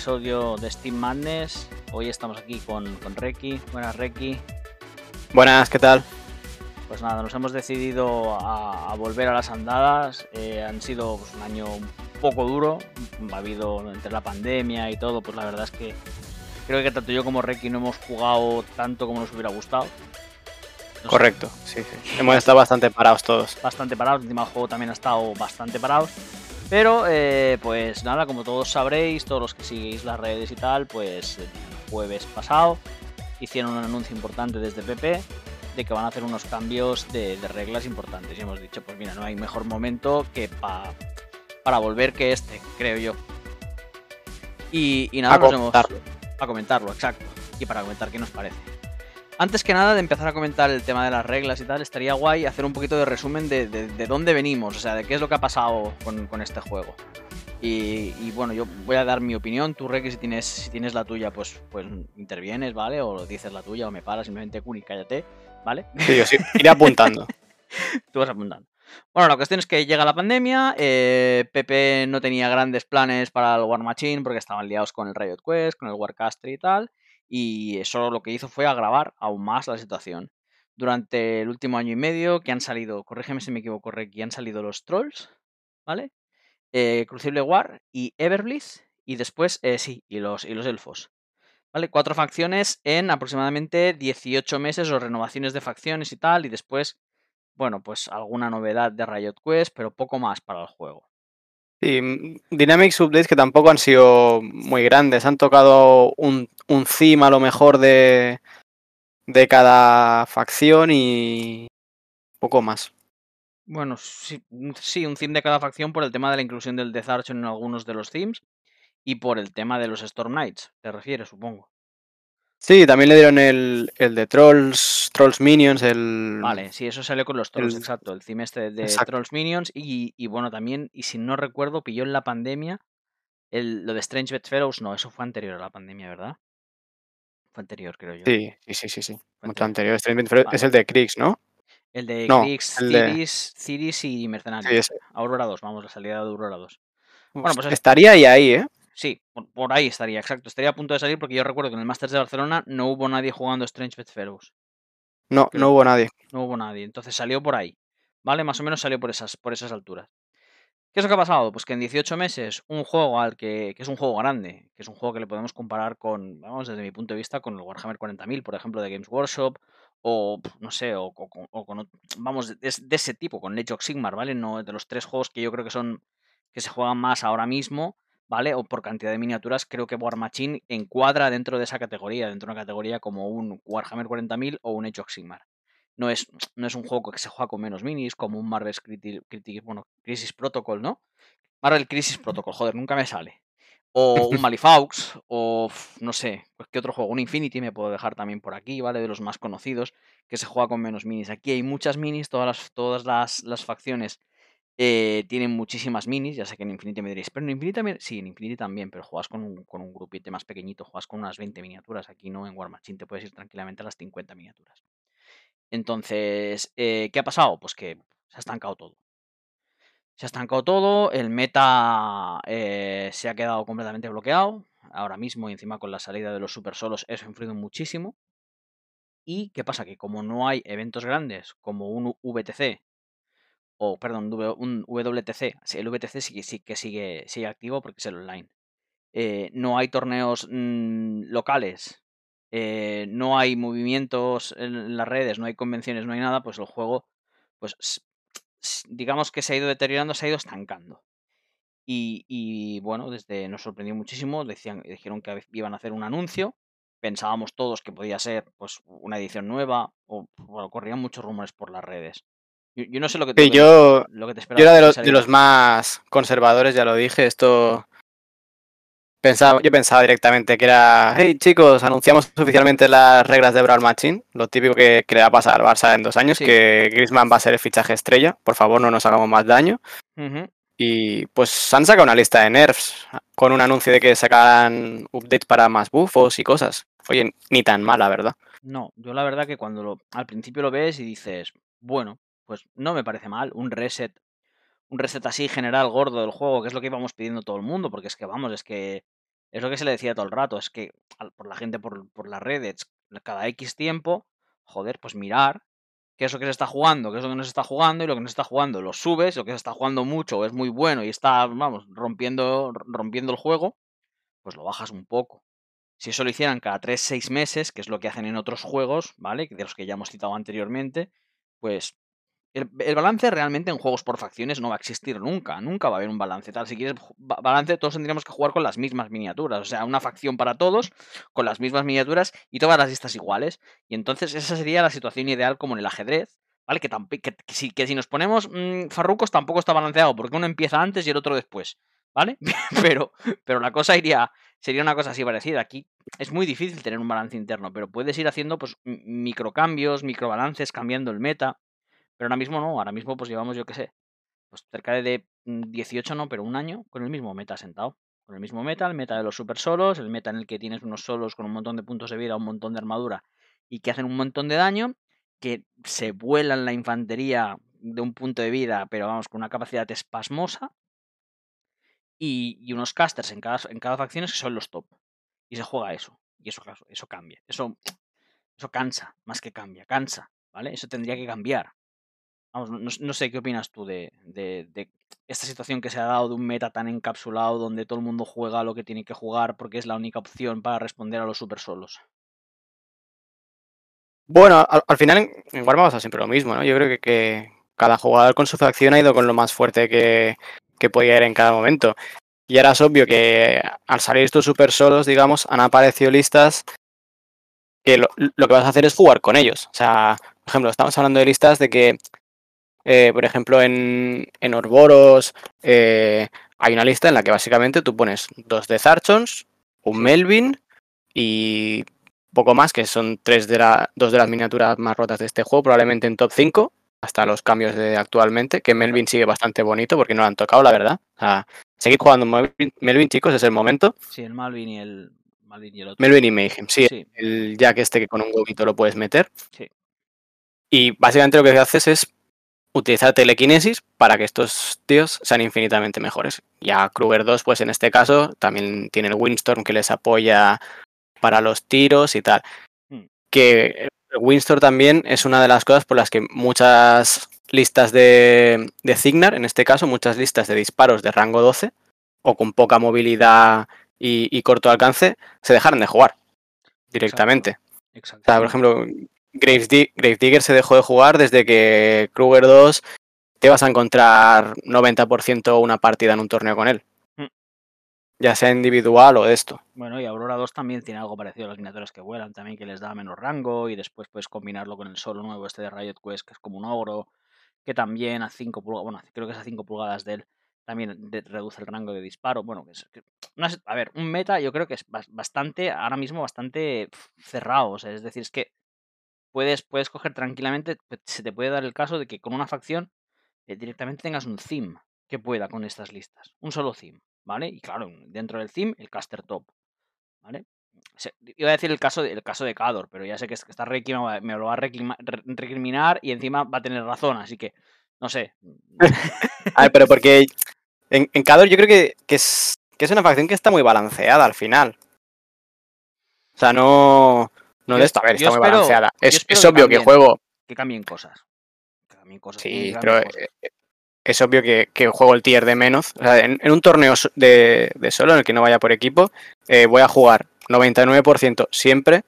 episodio de Steam Madness. Hoy estamos aquí con, con Reki. Buenas, Reki. Buenas, ¿qué tal? Pues nada, nos hemos decidido a, volver a las andadas. Eh, han sido pues, un año un poco duro. Ha habido entre la pandemia y todo, pues la verdad es que creo que tanto yo como Reki no hemos jugado tanto como nos hubiera gustado. Correcto, sí, sí. Hemos estado bastante parados todos. Bastante parados, el último juego también ha estado bastante parados. Pero, eh, pues nada, como todos sabréis, todos los que seguís las redes y tal, pues el jueves pasado hicieron un anuncio importante desde PP de que van a hacer unos cambios de, reglas importantes. Y hemos dicho, pues mira, no hay mejor momento que para volver que este, creo yo. Y, nada, a comentarlo. a comentarlo, exacto. Y para comentar qué nos parece. Antes que nada de empezar a comentar el tema de las reglas y tal, estaría guay hacer un poquito de resumen de, dónde venimos, o sea, de qué es lo que ha pasado con, este juego. Y, bueno, yo voy a dar mi opinión. Tú, Reki, si tienes, si tienes la tuya, pues, pues intervienes, ¿vale? O dices la tuya o me paras, simplemente Kuni, cállate. ¿vale? Sí, yo sí, iré apuntando. Tú vas apuntando. Bueno, la cuestión es que llega la pandemia, eh, Pepe no tenía grandes planes para el War Machine porque estaban liados con el Riot Quest, con el Warcaster y tal, y eso lo que hizo fue agravar aún más la situación. Durante el último año y medio que han salido, corrígeme si me equivoco, que han salido los Trolls, ¿vale? Eh, Crucible War y Everbliss, y después, eh, sí, y los, y los Elfos. ¿Vale? Cuatro facciones en aproximadamente 18 meses o renovaciones de facciones y tal. Y después, bueno, pues alguna novedad de Riot Quest, pero poco más para el juego. Sí, mm, Dynamics Updates que tampoco han sido muy grandes. Han tocado un, un theme a lo mejor de, de cada facción y poco más. Bueno, sí, sí, un theme de cada facción por el tema de la inclusión del Death Arch en algunos de los themes y por el tema de los Storm Knights, te refieres, supongo. Sí, también le dieron el, el de Trolls, Trolls Minions, el... Vale, sí, eso salió con los Trolls, exacto, el theme este de Trolls Minions y, y, bueno, también, y si no recuerdo, pilló en la pandemia el, lo de Strange Bedfellows, no, eso fue anterior a la pandemia, ¿verdad? Fue anterior, creo yo. Sí, sí, sí, sí, mucho anterior. Strange es el de Kriegs, ¿no? El de no, Kriegs, Ciris, y Mercenarios. Sí, Aurora 2, vamos, la salida de Aurora 2. Bueno, pues estaría ahí, ahí, ¿eh? Sí, por, ahí estaría, exacto. Estaría a punto de salir porque yo recuerdo que en el Masters de Barcelona no hubo nadie jugando Strange Bedfellows. No, no hubo nadie. No hubo nadie. Entonces salió por ahí. ¿Vale? Más o menos salió por esas, por esas alturas. ¿Qué es lo que ha pasado? Pues que en 18 meses, un juego al que, que, es un juego grande, que es un juego que le podemos comparar con, vamos, desde mi punto de vista, con el Warhammer 40.000, por ejemplo, de Games Workshop, o no sé, o, con, vamos, de, de, ese tipo, con Age of Sigmar, ¿vale? No, de los tres juegos que yo creo que son, que se juegan más ahora mismo, ¿vale? O por cantidad de miniaturas, creo que War Machine encuadra dentro de esa categoría, dentro de una categoría como un Warhammer 40.000 o un Age of Sigmar. No es, no es un juego que se juega con menos minis, como un Marvel Crisis, bueno, Crisis Protocol, ¿no? Marvel Crisis Protocol, joder, nunca me sale. O un Malifaux, o no sé, pues qué otro juego. Un Infinity me puedo dejar también por aquí, ¿vale? De los más conocidos, que se juega con menos minis. Aquí hay muchas minis, todas las, todas las, las facciones eh, tienen muchísimas minis, ya sé que en Infinity me diréis, pero en Infinity también, sí, en Infinity también, pero juegas con un, con un grupete más pequeñito, juegas con unas 20 miniaturas, aquí no en War Machine te puedes ir tranquilamente a las 50 miniaturas. Entonces, eh, ¿qué ha pasado? Pues que se ha estancado todo. Se ha estancado todo, el meta eh, se ha quedado completamente bloqueado, ahora mismo y encima con la salida de los super solos eso ha influido muchísimo. ¿Y qué pasa? Que como no hay eventos grandes como un VTC o perdón, un WTC. El WTC sí, que sigue, sigue activo porque es el online. Eh, no hay torneos mm, locales, eh, no hay movimientos en las redes, no hay convenciones, no hay nada, pues el juego, pues digamos que se ha ido deteriorando, se ha ido estancando. Y, bueno, desde nos sorprendió muchísimo, decían, dijeron que iban a hacer un anuncio, pensábamos todos que podía ser pues una edición nueva, o bueno, corrían muchos rumores por las redes. Yo, no sé lo que, te, yo, Yo era de de los, más conservadores, ya lo dije. Esto. Pensaba, yo pensaba directamente que era. Hey chicos, anunciamos oficialmente las reglas de Brawl Machine. Lo típico que, le va a pasar al Barça en dos años, que Griezmann va a ser el fichaje estrella. Por favor, no nos hagamos más daño. Y pues han sacado una lista de nerfs con un anuncio de que sacarán updates para más buffos y cosas. Oye, ni tan mala, ¿verdad? No, yo la verdad que cuando lo, al principio lo ves y dices, bueno, pues no me parece mal. Un reset, un reset así general gordo del juego, que es lo que íbamos pidiendo todo el mundo, porque es que vamos, es que Es lo que se le decía todo el rato, es que por la gente por, por las redes, cada X tiempo, joder, pues mirar qué es lo que se está jugando, qué es lo que no se está jugando, y lo que no se está jugando lo subes, lo que se está jugando mucho es muy bueno y está, vamos, rompiendo, rompiendo el juego, pues lo bajas un poco. Si eso lo hicieran cada 3-6 meses, que es lo que hacen en otros juegos, ¿vale? De los que ya hemos citado anteriormente, pues el, balance realmente en juegos por facciones no va a existir nunca. Nunca va a haber un balance tal. Si quieres balance, todos tendríamos que jugar con las mismas miniaturas. O sea, una facción para todos, con las mismas miniaturas y todas las listas iguales. Y entonces esa sería la situación ideal como en el ajedrez. ¿Vale? Que, que, si, que si, nos ponemos mmm, farrucos tampoco está balanceado, porque uno empieza antes y el otro después. ¿Vale? pero, pero la cosa iría. Sería una cosa así parecida. Aquí es muy difícil tener un balance interno, pero puedes ir haciendo pues microcambios, microbalances, cambiando el meta. Pero ahora mismo no, ahora mismo pues llevamos, yo qué sé, pues cerca de 18 mm, no, pero un año con el mismo meta sentado. Con el mismo meta, el meta de los super solos, el meta en el que tienes unos solos con un montón de puntos de vida, un montón de armadura y que hacen un montón de daño, que se vuelan la infantería de un punto de vida, pero vamos, con una capacidad espasmosa. Y, unos casters en cada, en cada facción que son los top. Y se juega eso. Y eso, eso cambia. Eso, eso cansa, más que cambia, cansa. ¿Vale? Eso tendría que cambiar. No, sé qué opinas tú de, esta situación que se ha dado de un meta tan encapsulado donde todo el mundo juega lo que tiene que jugar porque es la única opción para responder a los super solos. Bueno, al, final en Warma a siempre lo mismo, ¿no? Yo creo que, cada jugador con su facción ha ido con lo más fuerte que, podía ir en cada momento. Y ahora es obvio que al salir estos super solos, digamos, han aparecido listas que lo, lo, que vas a hacer es jugar con ellos. O sea, por ejemplo, estamos hablando de listas de que eh, por ejemplo, en, en Orboros eh, hay una lista en la que básicamente tú pones dos de Zarchons, un Melvin y poco más, que son tres de la, dos de las miniaturas más rotas de este juego, probablemente en top 5, hasta los cambios de actualmente, que Melvin sigue bastante bonito porque no lo han tocado, la verdad. O seguir jugando Melvin, chicos, es el momento. Sí, el Melvin y el, Melvin y el otro. Melvin y Mayhem, sí, el Jack este que con un gobito lo puedes meter. Sí. Y básicamente lo que haces es utilizar telequinesis para que estos tíos sean infinitamente mejores. Ya Kruger 2, pues en este caso, también tiene el Windstorm que les apoya para los tiros y tal. Hmm. Que Windstorm también es una de las cosas por las que muchas listas de, de Cignar, en este caso, muchas listas de disparos de rango 12 o con poca movilidad y, corto alcance, se dejaron de jugar directamente. Exacto. O sea, por ejemplo, Gravedigger se dejó de jugar desde que Kruger 2 te vas a encontrar 90% una partida en un torneo con él. Mm. Ya sea individual o de esto. Bueno, y Aurora 2 también tiene algo parecido a los miniaturas que vuelan, también que les da menos rango y después puedes combinarlo con el solo nuevo este de Riot Quest, que es como un ogro, que también a 5 pulgadas, bueno, creo que es a 5 pulgadas de él, también reduce el rango de disparo. Bueno, que a ver, un meta yo creo que es bastante, ahora mismo bastante cerrado, es decir, es que puedes, puedes coger tranquilamente, pues, se te puede dar el caso de que con una facción eh, directamente tengas un theme que pueda con estas listas. Un solo theme, ¿vale? Y claro, dentro del theme, el caster top, ¿vale? iba a decir el caso, de, caso de Cador, pero ya sé que está me lo va a recriminar y encima va a tener razón, así que no sé. a ver, pero porque en, en Cador yo creo que, que, es, que es una facción que está muy balanceada al final. O sea, no. No de esto, a ver, está muy balanceada. Es, obvio que, juego. Que cambien cosas. Que cambien cosas. Sí, pero eh, es obvio que, juego el tier de menos. O sea, en, un torneo de, solo en el que no vaya por equipo, eh, voy a jugar 99% siempre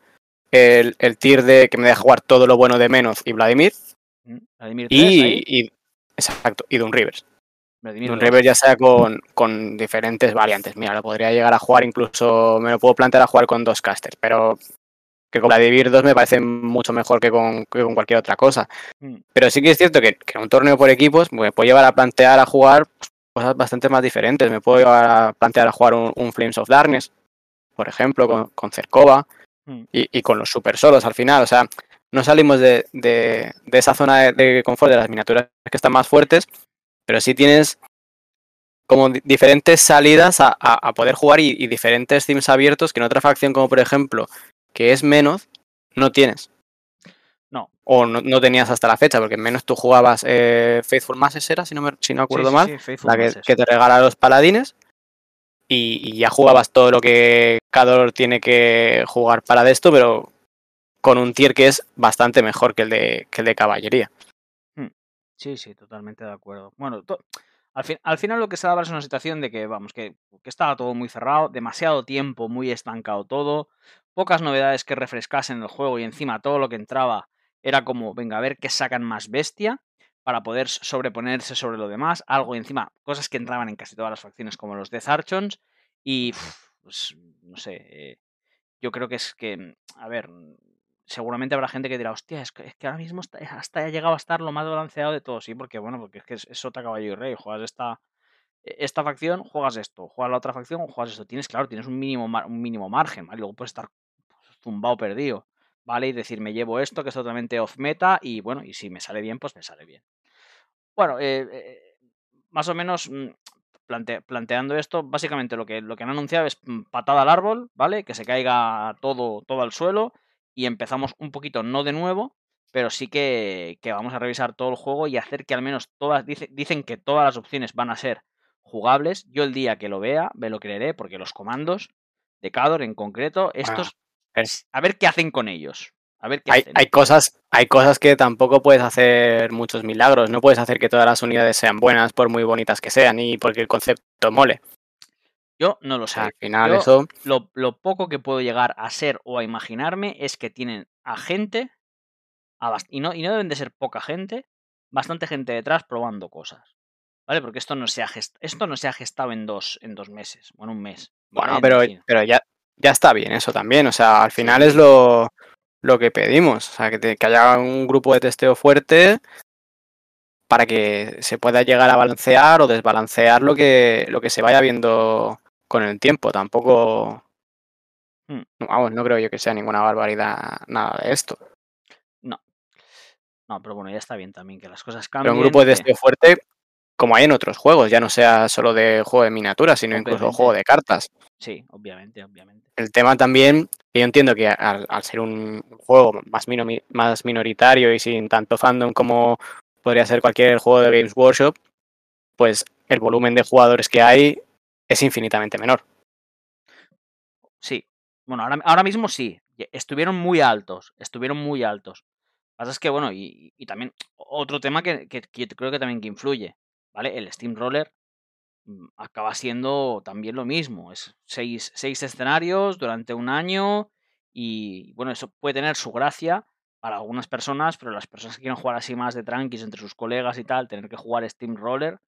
el, tier de que me deja jugar todo lo bueno de menos y Vladimir. Mm, Vladimir y, exacto, y Doom Rivers. Rivers ya sea con, con, diferentes variantes. Mira, lo podría llegar a jugar incluso, me lo puedo plantear a jugar con dos casters, pero que con la Divir 2 me parece mucho mejor que con, cualquier otra cosa. Mm. Pero sí que es cierto que, en un torneo por equipos me puedo llevar a plantear a jugar cosas bastante más diferentes. Me puedo llevar a plantear a jugar un, Flames of Darkness, por ejemplo, con, con Cercova mm. y, con los super solos al final. O sea, no salimos de, esa zona de, confort de las miniaturas que están más fuertes, pero sí tienes como diferentes salidas a, poder jugar y, y, diferentes teams abiertos que en otra facción como por ejemplo que es menos, no tienes. No. O no, tenías hasta la fecha, porque menos tú jugabas eh, Faithful Masses, era, si no, me, si no acuerdo mal, la que, te regala los paladines. y, ya jugabas todo lo que Cador tiene que jugar para esto, pero con un tier que es bastante mejor que el de, que el de caballería. Hmm. Sí, sí, totalmente de acuerdo. Bueno, al, fin, al, final lo que se daba es una situación de que, vamos, que, que, estaba todo muy cerrado, demasiado tiempo, muy estancado todo, pocas novedades que refrescasen el juego y encima todo lo que entraba era como, venga, a ver qué sacan más bestia para poder sobreponerse sobre lo demás. Algo encima, cosas que entraban en casi todas las facciones como los Death Archons. Y, pues, no sé, eh, yo creo que es que, a ver, seguramente habrá gente que dirá, hostia, es que, ahora mismo hasta ha llegado a estar lo más balanceado de todo, sí, porque bueno, porque es que es, Sota Caballo y Rey, juegas esta, e, esta facción, juegas esto, juegas la otra facción, juegas esto. Tienes, claro, tienes un mínimo, un mínimo margen, ¿vale? Luego puedes estar zumbado perdido. ¿vale? Y decir, me llevo esto que es totalmente off meta y bueno, y si me sale bien, pues me sale bien. Bueno, eh, eh, más o menos mm, planteando esto, básicamente lo que, lo que han anunciado es mm, patada al árbol, ¿vale? Que se caiga todo, todo al suelo y empezamos un poquito, no de nuevo, pero sí que, que vamos a revisar todo el juego y hacer que al menos todas, dicen que todas las opciones van a ser jugables. Yo el día que lo vea, me lo creeré, porque los comandos de Cador en concreto, estos a ver qué hacen con ellos. A ver qué hay, hay, cosas, hay cosas que tampoco puedes hacer muchos milagros. No puedes hacer que todas las unidades sean buenas, por muy bonitas que sean, y porque el concepto mole. Yo no lo sé. al final, eso. Lo, lo, poco que puedo llegar a ser o a imaginarme es que tienen a gente, y, no, y no deben de ser poca gente, bastante gente detrás probando cosas. ¿Vale? Porque esto no se ha, esto no se ha gestado en dos, en dos meses, o en un mes. Bueno, pero, pero ya, ya está bien eso también. O sea, al final es lo, lo que pedimos. O sea, que, que, haya un grupo de testeo fuerte para que se pueda llegar a balancear o desbalancear lo que, lo que se vaya viendo con el tiempo. Tampoco. Hmm. Vamos, no creo yo que sea ninguna barbaridad nada de esto. No. No, pero bueno, ya está bien también que las cosas cambien. Pero un grupo de testeo fuerte como hay en otros juegos, ya no sea solo de juego de miniaturas, sino incluso juego de cartas. Sí, obviamente, obviamente. El tema también, que yo entiendo que al, ser un juego más, más minoritario y sin tanto fandom como podría ser cualquier juego de Games Workshop, pues el volumen de jugadores que hay es infinitamente menor. Sí, bueno, ahora, ahora mismo sí, estuvieron muy altos, estuvieron muy altos. Lo que pasa es que, bueno, y, también otro tema que, creo que también que influye, ¿vale? El Steamroller mm, acaba siendo también lo mismo. Es seis, seis, escenarios durante un año y bueno, eso puede tener su gracia para algunas personas, pero las personas que quieren jugar así más de tranquis entre sus colegas y tal, tener que jugar Steamroller,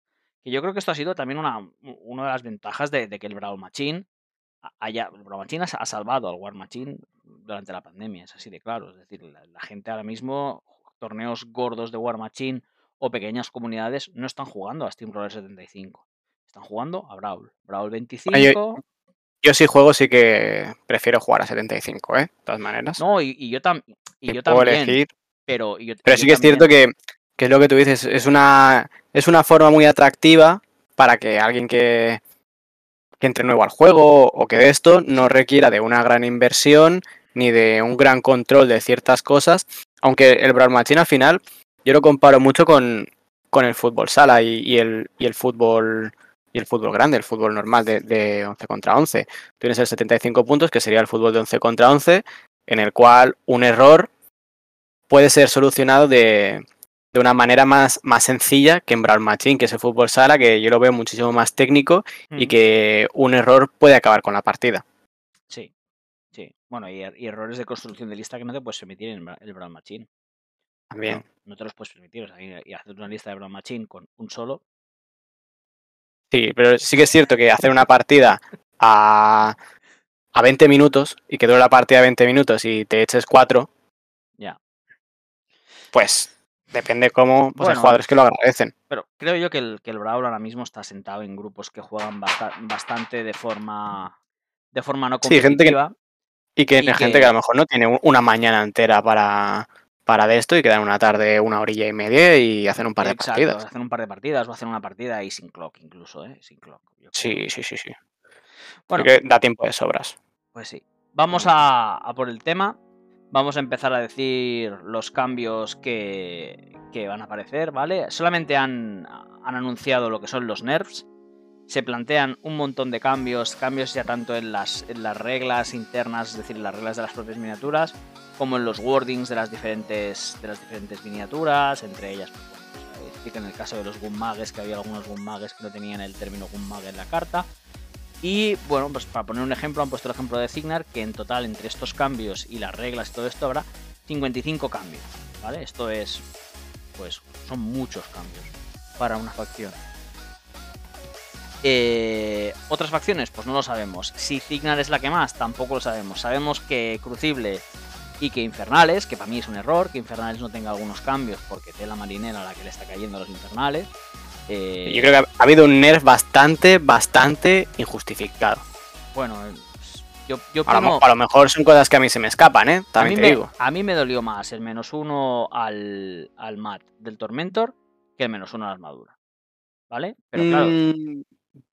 que yo creo que esto ha sido también una, una de las ventajas de, que el Brawl Machine haya, el Brawl Machine ha, salvado al War Machine durante la pandemia, es así de claro. Es decir, la gente ahora mismo, torneos gordos de War Machine o pequeñas comunidades no están jugando a Steamroller 75. Están jugando a Brawl. Brawl 25. yo, sí juego, sí que prefiero jugar a 75, ¿eh? De todas maneras. No, y, yo, también. Pero, pero sí que es cierto que, que, es lo que tú dices, es una, es una forma muy atractiva para que alguien que, que entre nuevo al juego o que de esto no requiera de una gran inversión ni de un gran control de ciertas cosas, aunque el Brawl Machine al final yo lo comparo mucho con, con el fútbol sala y, el, y el fútbol y el fútbol grande, el fútbol normal de, de 11 contra 11. Tienes el 75 puntos, que sería el fútbol de 11 contra 11, en el cual un error puede ser solucionado de, de una manera más, más sencilla que en Brawl Machine, que es el fútbol sala, que yo lo veo muchísimo más técnico y que un error puede acabar con la partida. Sí, sí. Bueno, y, er, errores de construcción de lista que no te puedes permitir en el Brawl Machine. También. No, te los puedes permitir. y hacer una lista de Brawl Machine con un solo. Sí, pero sí que es cierto que hacer una partida a, a 20 minutos y que dure la partida 20 minutos y te eches 4. Ya. Pues depende cómo pues hay jugadores que lo agradecen. Pero creo yo que el, que el Brawl ahora mismo está sentado en grupos que juegan bastante de forma de forma no competitiva. Sí, gente que, y que hay gente que a lo mejor no tiene una mañana entera para, para de esto y quedar una tarde, una orilla y media y hacer un par de partidas. Hacer un par de partidas o hacer una partida y sin clock incluso, ¿eh? Sin clock. Sí, sí, sí, sí. Bueno, Porque da tiempo de sobras. Pues sí. Vamos a, por el tema. Vamos a empezar a decir los cambios que, que van a aparecer, ¿vale? Solamente han, han, anunciado lo que son los nerfs. se plantean un montón de cambios, cambios ya tanto en las, en las reglas internas, es decir, en las reglas de las propias miniaturas, como en los wordings de las diferentes, de las diferentes miniaturas, entre ellas, pues, en el caso de los Gunmages, que había algunos Gunmages que no tenían el término Gunmage en la carta. Y bueno, pues para poner un ejemplo, han puesto el ejemplo de Cignar, que en total entre estos cambios y las reglas y todo esto habrá 55 cambios, ¿vale? Esto es, pues, son muchos cambios para una facción. Eh, Otras facciones, pues no lo sabemos. Si Cignar es la que más, tampoco lo sabemos. Sabemos que Crucible y que Infernales, que para mí es un error, que Infernales no tenga algunos cambios porque tela marinera a la que le está cayendo a los Infernales. Eh, Yo creo que ha habido un nerf bastante, bastante injustificado. Bueno, yo, yo a, lo, mejor son cosas que a mí se me escapan, ¿eh? También te digo. A mí me dolió más el menos uno al, al mat del Tormentor que el menos uno a la armadura. ¿Vale? Pero claro. Mm,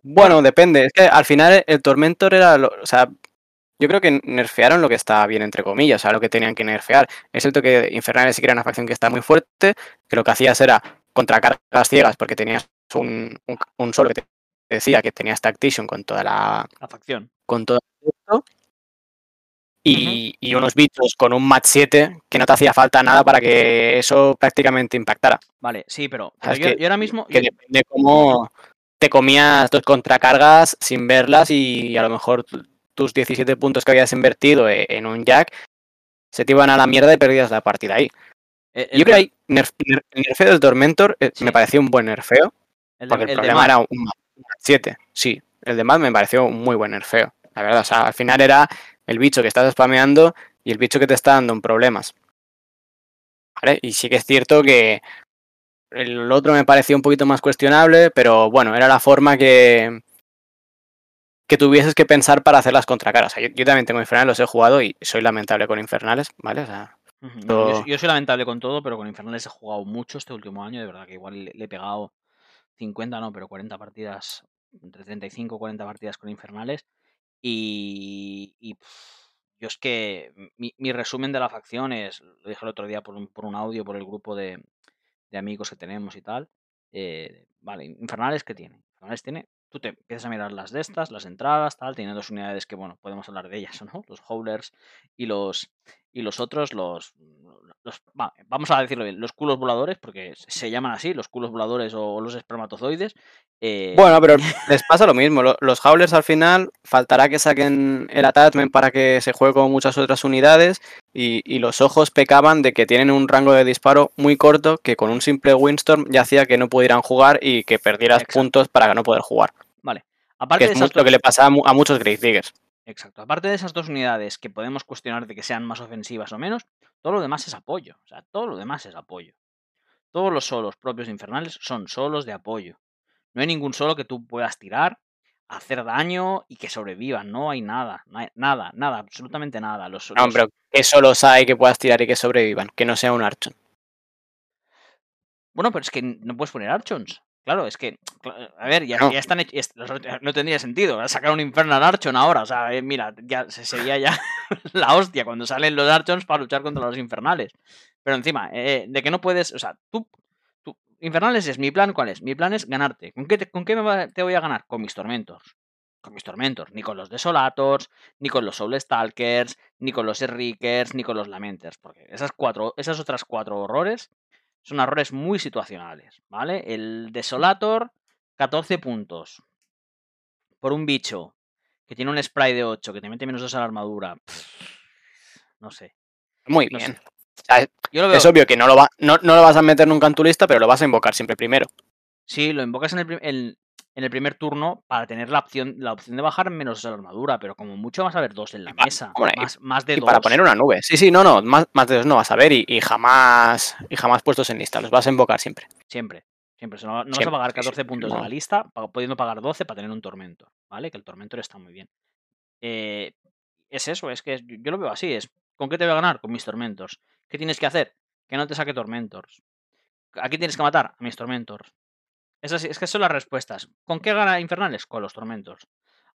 bueno, depende. Es que al final el Tormentor era. o sea, yo creo que nerfearon lo que estaba bien, entre comillas, o sea, lo que tenían que nerfear. Es cierto que Infernales sí que era una facción que está muy fuerte, que lo que hacías era contracargas ciegas porque tenías un, solo que te decía que tenías Tactition con toda la, la facción. Con todo. Y, y, unos bichos con un match 7 que no te hacía falta nada para que eso prácticamente impactara. Vale, sí, pero, yo, ahora mismo. Que depende cómo te comías dos contracargas sin verlas y a lo mejor tus 17 puntos que habías invertido e, en un jack se te iban a la mierda y perdías la partida ahí. Eh, Yo creo que el nerfeo del Tormentor eh, me pareció un buen nerfeo. porque el, problema era un 7. Sí, el de me pareció un muy buen nerfeo. La verdad, o sea, al final era el bicho que estás spameando y el bicho que te está dando problemas. ¿Vale? Y sí que es cierto que el otro me pareció un poquito más cuestionable, pero bueno, era la forma que, que tuvieses que pensar para hacer las contracaras. yo, también tengo infernales, los he jugado y soy lamentable con infernales, ¿vale? Yo, soy lamentable con todo, pero con infernales he jugado mucho este último año, de verdad que igual le, he pegado 50, no, pero 40 partidas, entre 35 y 40 partidas con infernales. Y, yo es que mi, resumen de la facción es, lo dije el otro día por un, por un audio, por el grupo de, amigos que tenemos y tal. Eh, vale, infernales, ¿qué tiene? Infernales tiene tú te empiezas a mirar las de estas, las entradas, tal, tiene dos unidades que, bueno, podemos hablar de ellas, ¿no? Los howlers y los, y los otros, los, vamos a decirlo bien, los culos voladores, porque se llaman así, los culos voladores o los espermatozoides. Eh, bueno, pero les pasa lo mismo, los howlers al final faltará que saquen el attachment para que se juegue con muchas otras unidades y, y los ojos pecaban de que tienen un rango de disparo muy corto que con un simple windstorm ya hacía que no pudieran jugar y que perdieras puntos para no poder jugar. Vale. Aparte que es lo que le pasa a, muchos Grave Diggers. Exacto. Aparte de esas dos unidades que podemos cuestionar de que sean más ofensivas o menos, todo lo demás es apoyo. O sea, todo lo demás es apoyo. Todos los solos propios infernales son solos de apoyo. No hay ningún solo que tú puedas tirar, hacer daño y que sobrevivan. No hay nada, nada, nada, absolutamente nada. Los, no, pero ¿qué solos hay que puedas tirar y que sobrevivan? Que no sea un Archon. Bueno, pero es que no puedes poner Archons. Claro, es que, a ver, ya, ya están hechos, no tendría sentido sacar un Infernal Archon ahora, o sea, eh, mira, ya sería ya la hostia cuando salen los Archons para luchar contra los Infernales. Pero encima, eh, de que no puedes, o sea, tú, tú, Infernales es mi plan, ¿cuál es? Mi plan es ganarte. ¿Con qué te, con qué te voy a ganar? Con mis tormentos. Con mis tormentos, ni con los Desolators, ni con los Soul Stalkers, ni con los Enriquers, ni con los Lamenters, porque esas cuatro, esas otras cuatro horrores son errores muy situacionales, ¿vale? El Desolator, 14 puntos. Por un bicho que tiene un spray de 8, que te mete menos 2 a la armadura. no sé. Muy bien. Es obvio que no lo, va, no, lo vas a meter nunca en tu lista, pero lo vas a invocar siempre primero. Sí, lo invocas en el, en el primer turno para tener la opción, la opción de bajar menos la armadura, pero como mucho vas a ver dos en la mesa. más, de dos. Para poner una nube. Sí, sí, no, no, más, más de dos no vas a ver y, jamás y jamás puestos en lista. Los vas a invocar siempre. Siempre. Siempre. No, vas a pagar 14 puntos de la lista, pudiendo pagar 12 para tener un tormento. ¿Vale? Que el tormento está muy bien. Eh, es eso, es que yo lo veo así. Es ¿con qué te voy a ganar? Con mis tormentos. ¿Qué tienes que hacer? Que no te saque tormentos. Aquí tienes que matar a mis tormentos. Es, es que son las respuestas. ¿Con qué gana Infernales? Con los tormentos.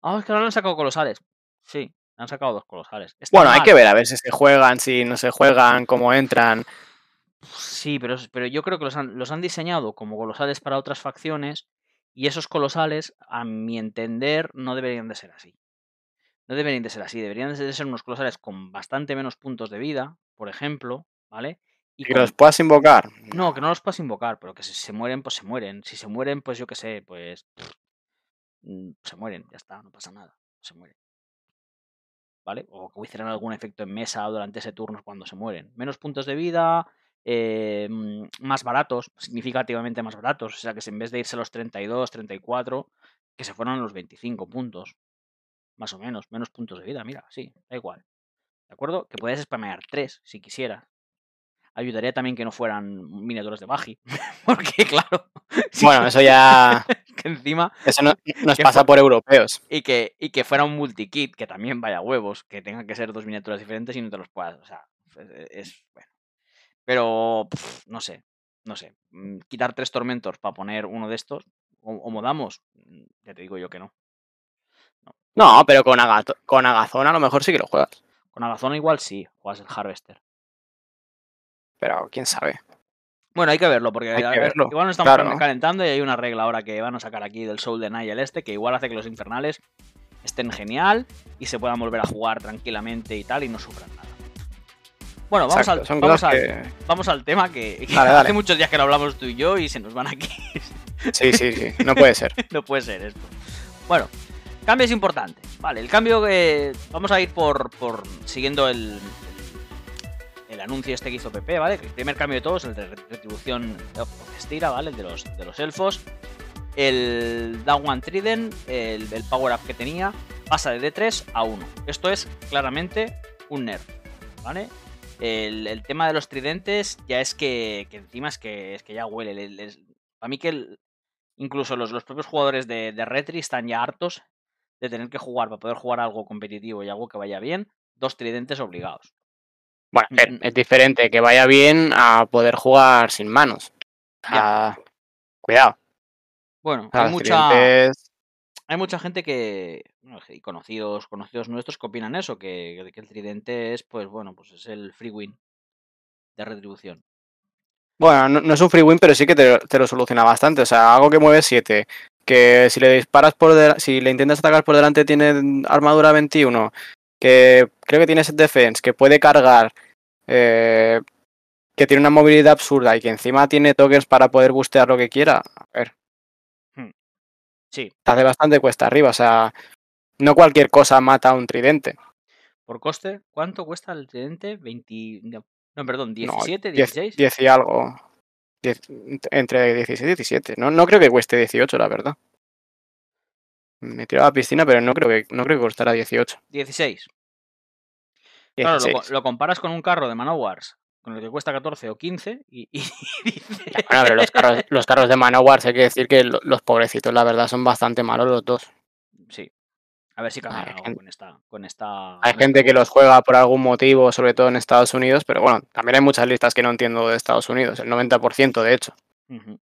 Ah, es que ahora han sacado colosales. Sí, han sacado dos colosales. bueno, hay que ver a ver si se juegan, si no se juegan, cómo entran. Sí, pero, pero yo creo que los han, los han diseñado como colosales para otras facciones Y esos colosales, a mi entender, no deberían de ser así. No deberían de ser así. Deberían de ser unos colosales con bastante menos puntos de vida, por ejemplo, ¿vale? Y, que los puedas invocar. No, que no los puedas invocar, pero que si se mueren, pues se mueren. Si se mueren, pues yo qué sé, pues. Mm, se mueren, ya está, no pasa nada. Se mueren. ¿Vale? O que hicieran algún efecto en mesa durante ese turno cuando se mueren. Menos puntos de vida, eh, mm, más baratos, significativamente más baratos. O sea que en vez de irse a los 32, 34, que se fueran a los 25 puntos. Más o menos, menos puntos de vida, mira, sí, da igual. ¿De acuerdo? Que puedes spamear 3 si quisieras. Ayudaría también que no fueran miniaturas de Bagi. Porque, claro. Bueno, eso ya. que encima. Eso no, nos pasa por europeos. Y que, y que fuera un multikit, que también vaya huevos, que tenga que ser dos miniaturas diferentes y no te los puedas. O sea, es. bueno. Pero. no sé. No sé. Mm, quitar tres tormentos para poner uno de estos. O, modamos. Mm, ya te digo yo que no. No, pero con, con Agazón a lo mejor sí que lo juegas. Con Agazón igual sí, juegas el Harvester. Pero quién sabe. Bueno, hay que verlo, porque igual nos estamos calentando y hay una regla ahora que van a sacar aquí del Soul de Nigel este, que igual hace que los infernales estén genial y se puedan volver a jugar tranquilamente y tal y no sufran nada. Bueno, vamos, al, vamos, al, tema que, hace muchos días que lo hablamos tú y yo y se nos van aquí. Sí, sí, sí, no puede ser. no puede ser esto. Bueno, cambios importantes. Vale, el cambio que. Vamos a ir por, por siguiendo el anuncio este que hizo PP, ¿vale? El primer cambio de todos, el de retribución Estira, ¿vale? El de los, de los elfos. El Down One Trident, el, power up que tenía, pasa de D3 a 1. Esto es claramente un nerf, ¿vale? El, tema de los tridentes ya es que, encima es que, es que ya huele. a mí que incluso los, los, propios jugadores de, de Retri están ya hartos de tener que jugar para poder jugar algo competitivo y algo que vaya bien, dos tridentes obligados. Bueno, mm, es, diferente que vaya bien a poder jugar sin manos. cuidado. Bueno, hay mucha, hay mucha gente que, y conocidos, conocidos nuestros que opinan eso, que, que, el tridente es, pues bueno, pues es el free win de retribución. Bueno, no, es un free win, pero sí que te, lo soluciona bastante. O sea, algo que mueve 7, que si le disparas por si le intentas atacar por delante tiene armadura 21, que creo que tiene set defense, que puede cargar, eh, que tiene una movilidad absurda y que encima tiene tokens para poder bustear lo que quiera. A ver. Hmm. Sí. Hace bastante cuesta arriba, o sea, no cualquier cosa mata a un tridente. ¿Por coste? ¿Cuánto cuesta el tridente? 20. No, perdón, 17, 16. 10, y algo. entre 16 y 17. No, no creo que cueste 18, la verdad. Me tiraba a la piscina, pero no creo que, no creo que costará 18. 16. Claro, lo, comparas con un carro de Manowars, con el que cuesta 14 o 15, y, Bueno, pero los carros, los carros de Manowars hay que decir que los pobrecitos, la verdad, son bastante malos los dos. Sí. A ver si cambian algo con esta, con esta. Hay gente que los juega por algún motivo, sobre todo en Estados Unidos, pero bueno, también hay muchas listas que no entiendo de Estados Unidos, el 90% de hecho. Sí.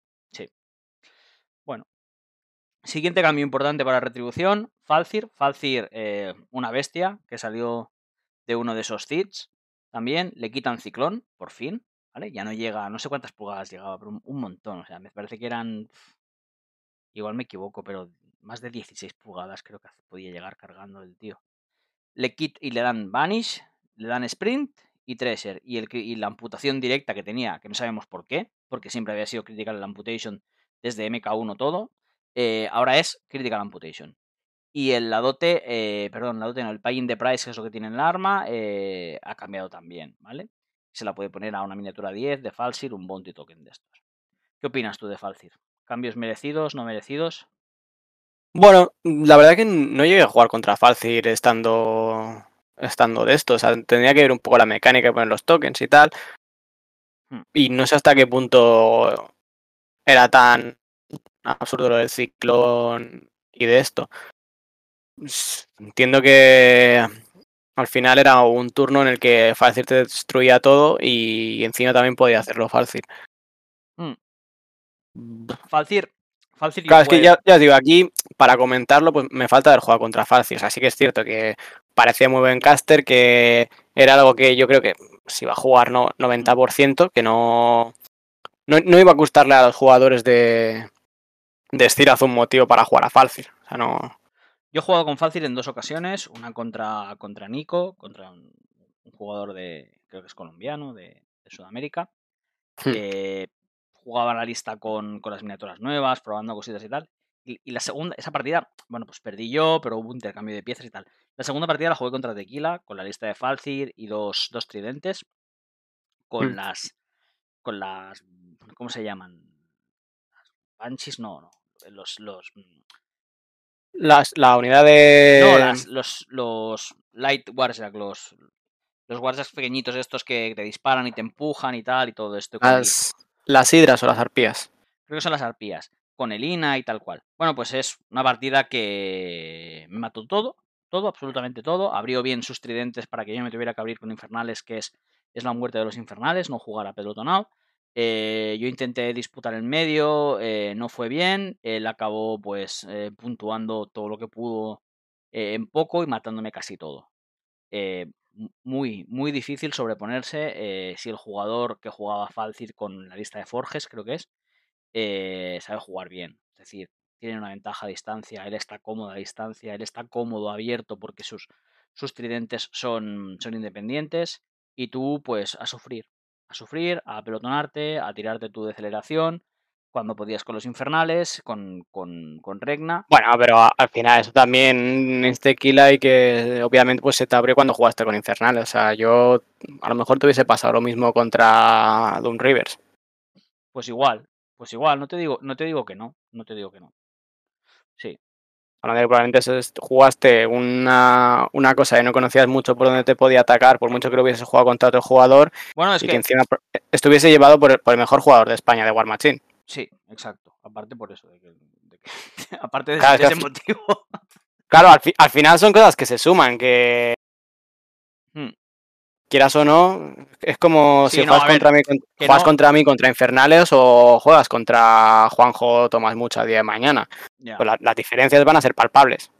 Siguiente cambio importante para retribución, Falcir. Falcir, eh, una bestia que salió de uno de esos Thits. También le quitan ciclón, por fin. ¿Vale? Ya no llega, no sé cuántas pulgadas llegaba, pero un, montón. O sea, me parece que eran. Igual me equivoco, pero más de 16 pulgadas creo que podía llegar cargando el tío. Le quit y le dan Vanish, le dan Sprint y Treasure. Y, el, y la amputación directa que tenía, que no sabemos por qué, porque siempre había sido Critical Amputation desde MK1 todo, eh, ahora es Critical Amputation. Y el ladote, eh, perdón, ladote no, el paying de price, que es lo que tiene en el arma, eh, ha cambiado también, ¿vale? Se la puede poner a una miniatura 10 de Falsir, un bounty token de estos. ¿Qué opinas tú de Falsir? ¿Cambios merecidos, no merecidos? Bueno, la verdad que no llegué a jugar contra Falsir estando estando de esto. O sea, tendría que ver un poco la mecánica de poner los tokens y tal. Hmm. Y no sé hasta qué punto era tan absurdo lo del ciclón y de esto. Entiendo que al final era un turno en el que Falcir te destruía todo y encima también podía hacerlo Falcir. Mm. Falcir. Falcir claro, es que ya, ya, digo, aquí para comentarlo, pues me falta haber jugado contra Falcir. Así que es cierto que parecía muy buen caster, que era algo que yo creo que si iba a jugar no 90%, que no, no, no iba a gustarle a los jugadores de, destilas un motivo para jugar a Falcir. O sea, no. Yo he jugado con Falcir en dos ocasiones, una contra, contra Nico, contra un, jugador de, creo que es colombiano, de, Sudamérica. Hmm. Eh, jugaba la lista con, con, las miniaturas nuevas, probando cositas y tal. Y, la segunda, esa partida, bueno, pues perdí yo, pero hubo un intercambio de piezas y tal. La segunda partida la jugué contra Tequila, con la lista de Falcir y dos, dos tridentes. Con hmm. las. Con las. ¿Cómo se llaman? Las Banshees, no, no. Los. los mm, las, la unidad de. No, los, los Light Warjack, los, los pequeñitos estos que te disparan y te empujan y tal y todo esto. Las, las hidras o las arpías. Creo que son las arpías. Con el INA y tal cual. Bueno, pues es una partida que me mató todo. Todo, absolutamente todo. Abrió bien sus tridentes para que yo me tuviera que abrir con infernales, que es, es la muerte de los infernales, no jugar a pelotonado. Eh, yo intenté disputar en medio, eh, no fue bien. Él acabó pues eh, puntuando todo lo que pudo en poco y matándome casi todo muy, muy difícil sobreponerse si el jugador que jugaba Falcir con la lista de Forges, creo que es, sabe jugar bien. Es decir, tiene una ventaja a distancia, él está cómodo a distancia, él está cómodo abierto porque sus, sus tridentes son, son independientes y tú pues a sufrir, a sufrir, a pelotonarte, a tirarte tu deceleración cuando podías con los infernales, con, con, con Regna. Bueno, pero al final eso también es tequila y que obviamente pues se te abrió cuando jugaste con infernales. O sea, yo a lo mejor te hubiese pasado lo mismo contra Doom Rivers. Pues igual, pues igual, no te digo, no te digo que no, no te digo que no. Sí. Probablemente jugaste una, una cosa y no conocías mucho por dónde te podía atacar, por mucho que lo hubieses jugado contra otro jugador, bueno, es y que... encima estuviese llevado por por el mejor jugador de España de War Machine. Sí, exacto. Aparte por eso, de que, aparte de, ese motivo. Claro, al, final son cosas que se suman, que. Quieras o no, es como si juegas, contra, mí, contra mí contra Infernales o juegas contra Juanjo Tomás Mucha día de mañana. Pues las diferencias van a ser palpables.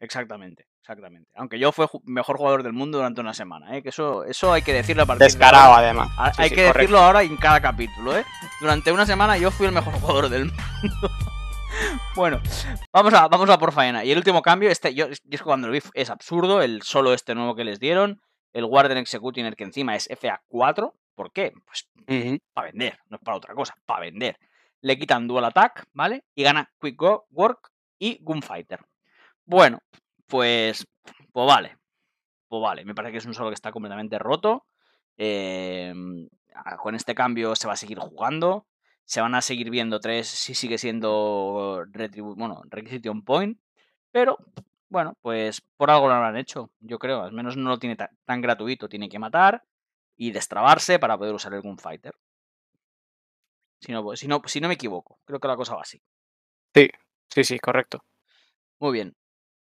Exactamente. Exactamente. Aunque yo fui mejor jugador del mundo durante una semana, ¿eh? que eso, eso hay que decirlo a partir Descarado, además. hay que decirlo ahora en cada capítulo, ¿eh? Durante una semana yo fui el mejor jugador del mundo. bueno, vamos a, vamos a por faena. Y el último cambio, este, yo, es cuando lo vi es absurdo, el solo este nuevo que les dieron, el Warden Executing, que encima es FA4. ¿Por qué? Pues para vender, no es para otra cosa, para vender. Le quitan Dual Attack, ¿vale? Y gana Quick Work y Gunfighter. Bueno, pues, pues vale. Pues vale, me parece que es un solo que está completamente roto. Em, con este cambio se va a seguir jugando. Se van a seguir viendo tres si sigue siendo bueno, Requisition Point. Pero, bueno, pues por algo lo han hecho, yo creo. Al menos no lo tiene tan gratuito. Tiene que matar y destrabarse para poder usar el Gunfighter. Si no, si, no, si no me equivoco, creo que la cosa va así. Sí, sí, sí, correcto. Muy bien.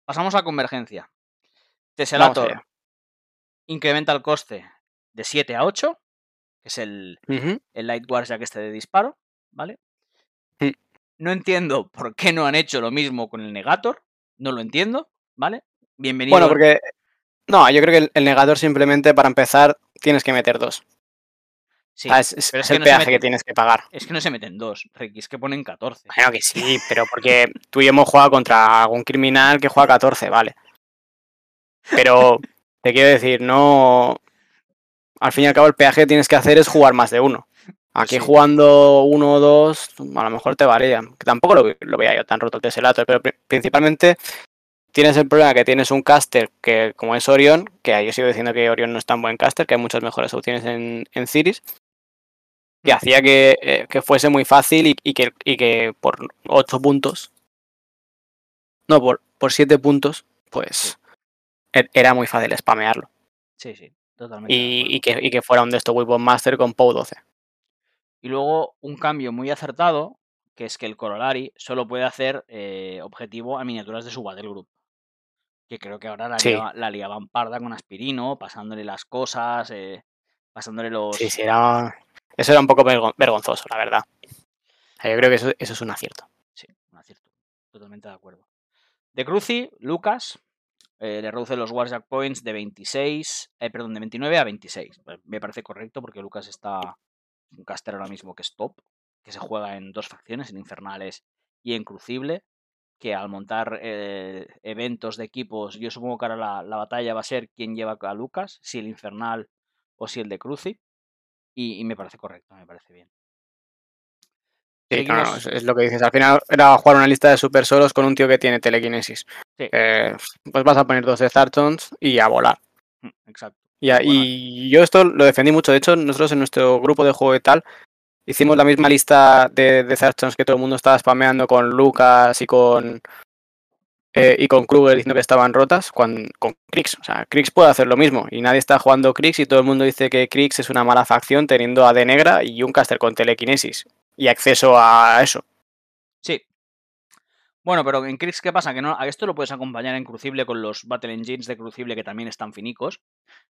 Pasamos a convergencia. Teselator incrementa el coste de 7 a 8, que es el, el Light ya que esté de disparo, ¿vale? Mm. No entiendo por qué no han hecho lo mismo con el Negator, no lo entiendo, ¿vale? Bienvenido. Bueno, porque... No, yo creo que el, Negator simplemente para empezar tienes que meter dos. Sí, ah, es, el peaje que tienes que pagar. Es que no se meten dos, es que ponen 14. Bueno, que sí, pero porque tú y hemos jugado contra algún criminal que juega 14, vale. Pero te quiero decir, no. Al fin y al cabo, el peaje que tienes que hacer es jugar más de uno. Aquí jugando uno o dos, a lo mejor te varía. Que tampoco lo, lo veía yo tan roto el Teselator, pero principalmente tienes el problema que tienes un caster que, como es Orion, que yo sigo diciendo que Orion no es tan buen caster, que hay muchas mejores opciones en, en Ciris que hacía que, eh, que fuese muy fácil y, y, que, y, que, por 8 puntos, no, por, por 7 puntos, pues e, era muy fácil spamearlo. Sí, sí, totalmente. Y, y que, y que fuera un de estos Weapon Master con POW 12. Y luego un cambio muy acertado, que es que el Corolari solo puede hacer eh, objetivo a miniaturas de su Battle Group. Que creo que ahora la, la liaban parda con Aspirino, pasándole las cosas, eh, pasándole los. Sí, sí, era, eso era un poco vergonzoso, la verdad. yo creo que eso, es un acierto. Sí, un acierto. Totalmente de acuerdo. De Cruci, Lucas, eh, le reduce los Warjack Points de 26, eh, perdón, de 29 a 26. Me parece correcto porque Lucas está un caster ahora mismo que es top, que se juega en dos facciones, en Infernales y en Crucible, que al montar eh, eventos de equipos, yo supongo que ahora la, batalla va a ser quién lleva a Lucas, si el Infernal o si el de Cruci, y, me parece correcto, me parece bien. Sí, claro, es, lo que dices. Al final era jugar una lista de super solos con un tío que tiene telequinesis. pues vas a poner dos de Zartons y a volar. Mm, exacto. Y, yo esto lo defendí mucho. De hecho, nosotros en nuestro grupo de juego y tal, hicimos la misma lista de, de que todo el mundo estaba spameando con Lucas y con eh, y con Kruger diciendo que estaban rotas con, con Krix. O sea, Krix puede hacer lo mismo y nadie está jugando Krix y todo el mundo dice que Krix es una mala facción teniendo a de negra y un caster con telequinesis y acceso a eso. Bueno, pero en Krix, ¿qué pasa? Que no, a esto lo puedes acompañar en Crucible con los Battle Engines de Crucible que también están finicos.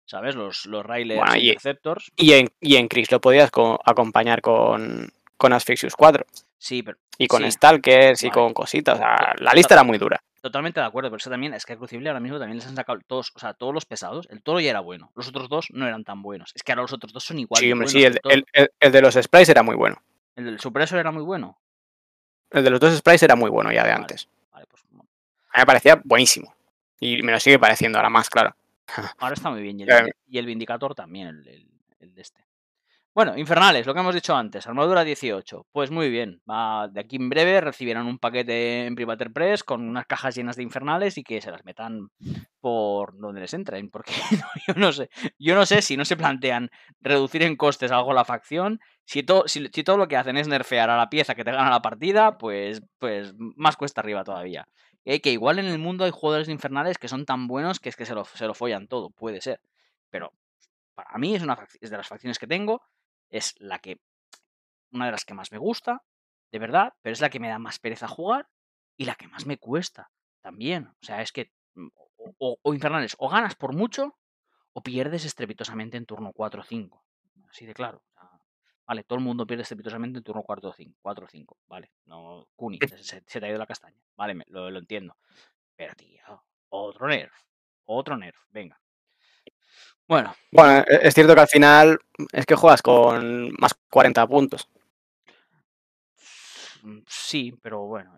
¿Sabes? Los, los Railers y, Receptors. Y en, y en Krix lo podías acompañar con, con Asphyxius 4. Sí, pero. Y con Stalkers y con cositas. O sea, la lista era muy dura. Totalmente de acuerdo, pero eso también es que a Crucible ahora mismo también les han sacado todos, o sea, todos los pesados. El toro ya era bueno, los otros dos no eran tan buenos. Es que ahora los otros dos son igual. Sí, hombre, sí, el, de los sprites era muy bueno. ¿El del Supresor era muy bueno? El de los dos sprites era muy bueno ya de antes. Vale, pues, A mí me parecía buenísimo. Y me lo sigue pareciendo ahora más, claro. Ahora está muy bien. Y el, Vindicator también, el, el de este. Bueno, infernales, lo que hemos dicho antes, armadura 18. Pues muy bien, va, de aquí en breve recibirán un paquete en Privater Press con unas cajas llenas de infernales y que se las metan por donde les entren, porque yo no sé, yo no sé si no se plantean reducir en costes algo la facción, si, todo lo que hacen es nerfear a la pieza que te gana la partida, pues, pues más cuesta arriba todavía. Y que igual en el mundo hay jugadores de infernales que son tan buenos que es que se lo, se lo follan todo, puede ser. Pero para mí es, una, es de las facciones que tengo es la que, una de las que más me gusta, de verdad, pero es la que me da más pereza jugar y la que más me cuesta también. O sea, es que, mm, o, infernales, o ganas por mucho o pierdes estrepitosamente en turno 4 o 5. Así de claro. vale, todo el mundo pierde estrepitosamente en turno 4 o 5. 4 o 5, vale. No, Kuni, se, te ha ido la castaña. Vale, lo, lo entiendo. Pero, tío, otro nerf. Otro nerf. Venga. Bueno. Bueno, e-, es cierto que al final es que juegas con más 40 puntos. Sí, pero bueno,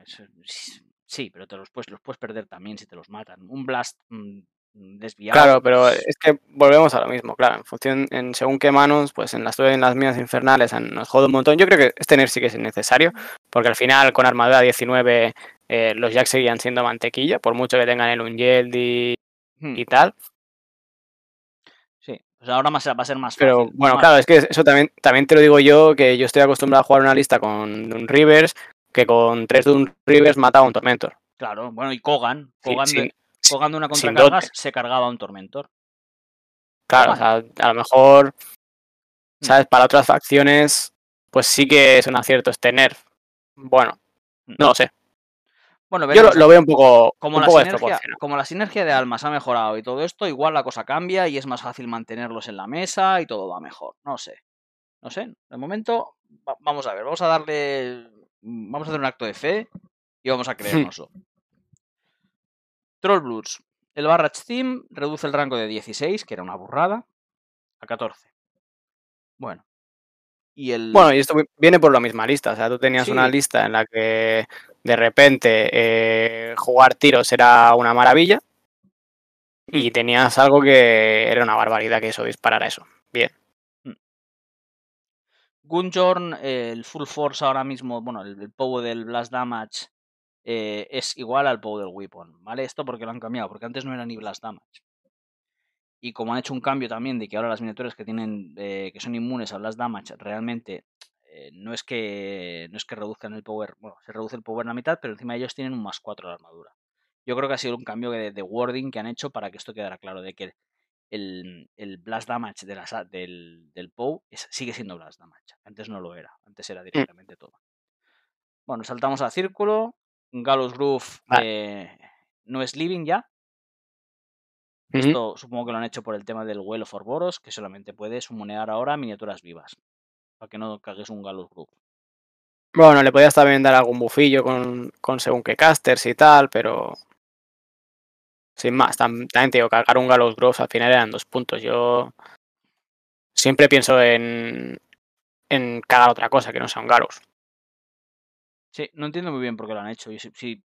sí, pero te los puedes, los puedes perder también si te los matan. Un blast mm, desviado. Claro, pero es que volvemos a lo mismo, claro, en función, en según qué manos, pues en las en las minas infernales nos jode un montón. Yo creo que este nerf sí que es necesario, porque al final con armadura 19 eh, los jacks seguían siendo mantequilla, por mucho que tengan el Ungeld y, hmm. y tal. Pues ahora va a ser más fácil. Pero bueno, claro, es que eso también, también te lo digo yo, que yo estoy acostumbrado a jugar una lista con un Rivers, que con tres de un Rivers mataba a un Tormentor. Claro, bueno, y Kogan. Kogan, de, una contracargas se cargaba a un Tormentor. Claro, o sea, a lo mejor, mm. ¿sabes? Para otras facciones, pues sí que es un acierto este nerf. Bueno, mm. no lo sé. Bueno, Yo lo, veo un poco, como, la sinergia, como la sinergia de almas ha mejorado y todo esto, igual la cosa cambia y es más fácil mantenerlos en la mesa y todo va mejor. No sé. No sé. De momento, vamos a ver. Vamos a darle. Vamos a hacer un acto de fe y vamos a creérnoslo. Troll Bloods. El Barrage Team reduce el rango de 16, que era una burrada, a 14. Bueno. Y el... Bueno, y esto viene por la misma lista. O sea, tú tenías una lista en la que de repente eh, jugar tiros era una maravilla y tenías algo que era una barbaridad que eso disparara eso. Bien. Mm. Gunjorn, el full force ahora mismo, bueno, el, power del blast damage eh, es igual al power del weapon, ¿vale? Esto porque lo han cambiado, porque antes no era ni blast damage. Y como han hecho un cambio también de que ahora las miniaturas que tienen eh, que son inmunes a blast damage realmente eh, no es que no es que reduzcan el power, bueno, se reduce el power a la mitad, pero encima ellos tienen un más 4 de armadura. Yo creo que ha sido un cambio de, wording que han hecho para que esto quedara claro, de que el, blast damage de la, del, del POW sigue siendo blast damage. Antes no lo era, antes era mm. directamente todo. Bueno, saltamos a círculo. Gallows Groove eh, no es living ya. Esto supongo que lo han hecho por el tema del Well of Orboros, que solamente puedes sumonear ahora miniaturas vivas para que no cagues un Galus Group. Bueno, le podías también dar algún bufillo con, con según qué casters y tal, pero. Sin más, también te digo, cargar un Galus Grove al final eran dos puntos. Yo siempre pienso en, en cagar otra cosa que no sea un Galus. Sí, no entiendo muy bien por qué lo han hecho. Yo sí,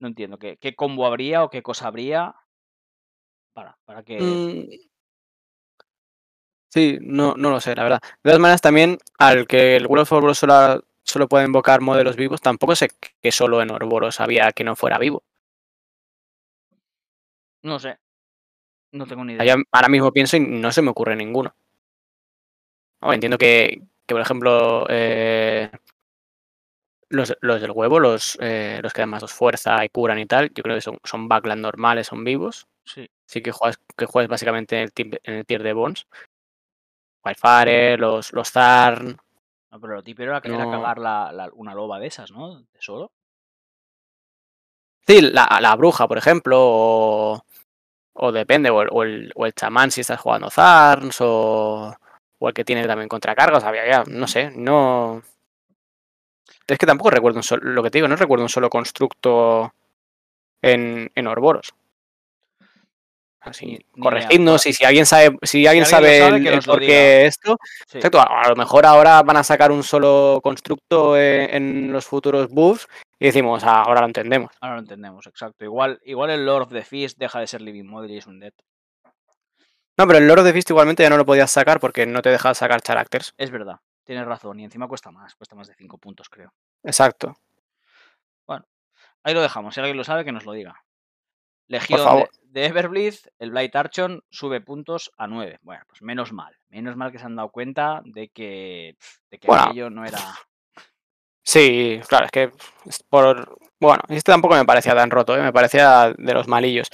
no entiendo qué, qué combo habría o qué cosa habría para, para que... Mm. Sí, no, no lo sé, la verdad. De todas maneras, también al que el World of Warcraft solo, solo puede invocar modelos vivos, tampoco sé que solo en Orboros había que no fuera vivo. No sé. No tengo ni idea. ahora mismo pienso y no se me ocurre ninguno. entiendo que, que, por ejemplo, eh, los, los, del huevo, los, eh, los que dan más fuerza y curan y tal, yo creo que son, son backland normales, son vivos. Sí. Sí que juegas, que juegas básicamente en el, en el tier de Bones. Wildfire, los, los Zarn. No, pero lo típico era, no. cagar la, una loba de esas, ¿no? De solo. Sí, la, la bruja, por ejemplo, o, o depende, o el, o el, o el chamán si estás jugando Zarns, o, o el que tiene también contracargas, había ya, no sé, no... Es que tampoco recuerdo un solo, lo que te digo, no recuerdo un solo constructo en, en Orboros. Así, corregidnos y si alguien sabe, si alguien si sabe, alguien sabe el, el por qué esto, sí. exacto, a lo mejor ahora van a sacar un solo constructo en, en los futuros buffs y decimos, ah, ahora lo entendemos. Ahora lo entendemos, exacto. Igual, igual el Lord of the Fist deja de ser Living Model y es un Dead. No, pero el Lord of the Fist igualmente ya no lo podías sacar porque no te deja sacar characters. Es verdad, tienes razón. Y encima cuesta más, cuesta más de 5 puntos, creo. Exacto. Bueno, ahí lo dejamos. Si alguien lo sabe, que nos lo diga. Legión de, de Everbleed, el Blight Archon sube puntos a 9. Bueno, pues menos mal. Menos mal que se han dado cuenta de que, de que bueno, aquello no era. Sí, claro, es que por. Bueno, este tampoco me parecía tan roto, ¿eh? me parecía de los malillos.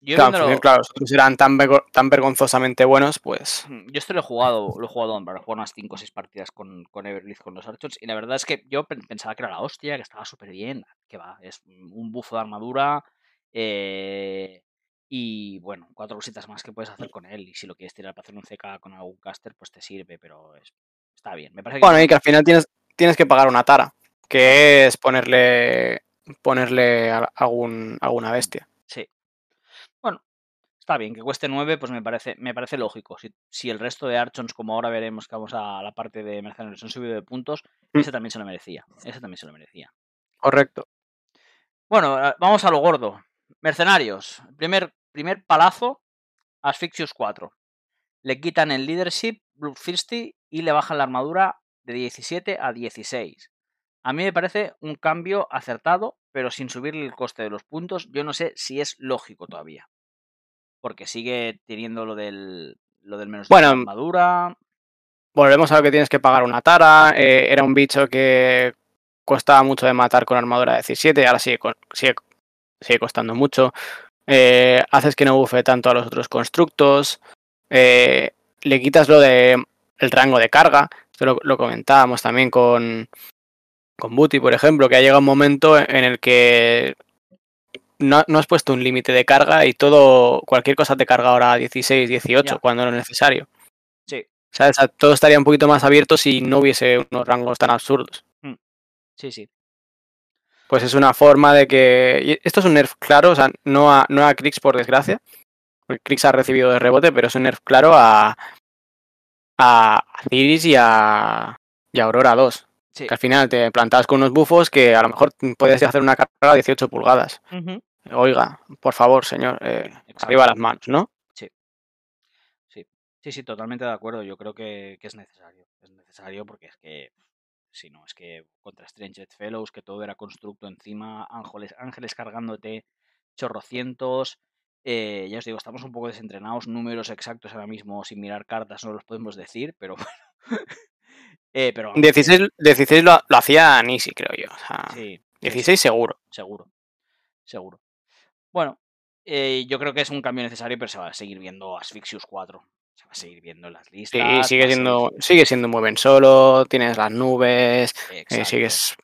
Yo claro, viéndolo... claro, los otros eran tan, tan vergonzosamente buenos, pues. Yo esto lo he jugado, lo he jugado para jugar unas 5 o 6 partidas con, con con los Archons, y la verdad es que yo pensaba que era la hostia, que estaba súper bien. Que va, es un bufo de armadura. Eh, y bueno, cuatro cositas más que puedes hacer con él. Y si lo quieres tirar para hacer un CK con algún caster, pues te sirve, pero es, está bien. Me parece que bueno, y que al final tienes, tienes que pagar una tara, que es ponerle ponerle algún, alguna bestia. Sí. Bueno, está bien, que cueste 9, pues me parece, me parece lógico. Si, si, el resto de Archons, como ahora veremos que vamos a la parte de mercenarios, han subido de puntos, mm. ese también se lo merecía. Ese también se lo merecía. Correcto. Bueno, vamos a lo gordo. Mercenarios. Primer, primer palazo, Asphyxius 4. Le quitan el leadership, Bloodthirsty, y le bajan la armadura de 17 a 16. A mí me parece un cambio acertado, pero sin subirle el coste de los puntos. Yo no sé si es lógico todavía. Porque sigue teniendo lo del, lo del menos bueno, de armadura. Volvemos a lo que tienes que pagar una tara. Eh, era un bicho que costaba mucho de matar con armadura de 17, ahora sigue, sigue, sigue costando mucho. Eh, haces que no bufe tanto a los otros constructos. Eh, le quitas lo de el rango de carga. Esto lo, lo comentábamos también con, con Booty, por ejemplo, que ha llegado un momento en el que no, no has puesto un límite de carga y todo, cualquier cosa te carga ahora a 16, 18, yeah. cuando no es necesario. Sí. ¿Sabes? todo estaría un poquito más abierto si no hubiese unos rangos tan absurdos. Mm. Sí, sí. Pues es una forma de que. Esto es un nerf claro, o sea, no a, no a Krix por desgracia. Porque Krix ha recibido de rebote, pero es un nerf claro a. a Ciris y a. y a Aurora 2. Sí. Que al final te plantabas con unos bufos que a lo mejor podías hacer una carga de 18 pulgadas. Uh -huh. Oiga, por favor, señor, eh, arriba las manos, ¿no? Sí. Sí. Sí, sí, totalmente de acuerdo. Yo creo que, que es necesario. Es necesario porque es que si no, es que contra Stranged Fellows, que todo era constructo encima, ángeles, ángeles cargándote chorrocientos. Eh, ya os digo, estamos un poco desentrenados, números exactos ahora mismo sin mirar cartas no los podemos decir, pero bueno. eh, pero, 16, 16 lo, lo, hacía Nisi, creo yo. O sea, sí, 16 sí, seguro. Seguro, seguro. Bueno, eh, yo creo que es un cambio necesario, pero se va a seguir viendo Asphyxius 4 se va a seguir viendo las listas. Sí, sigue siendo, seguir... sigue siendo muy bien solo, tienes las nubes, eh, sigues.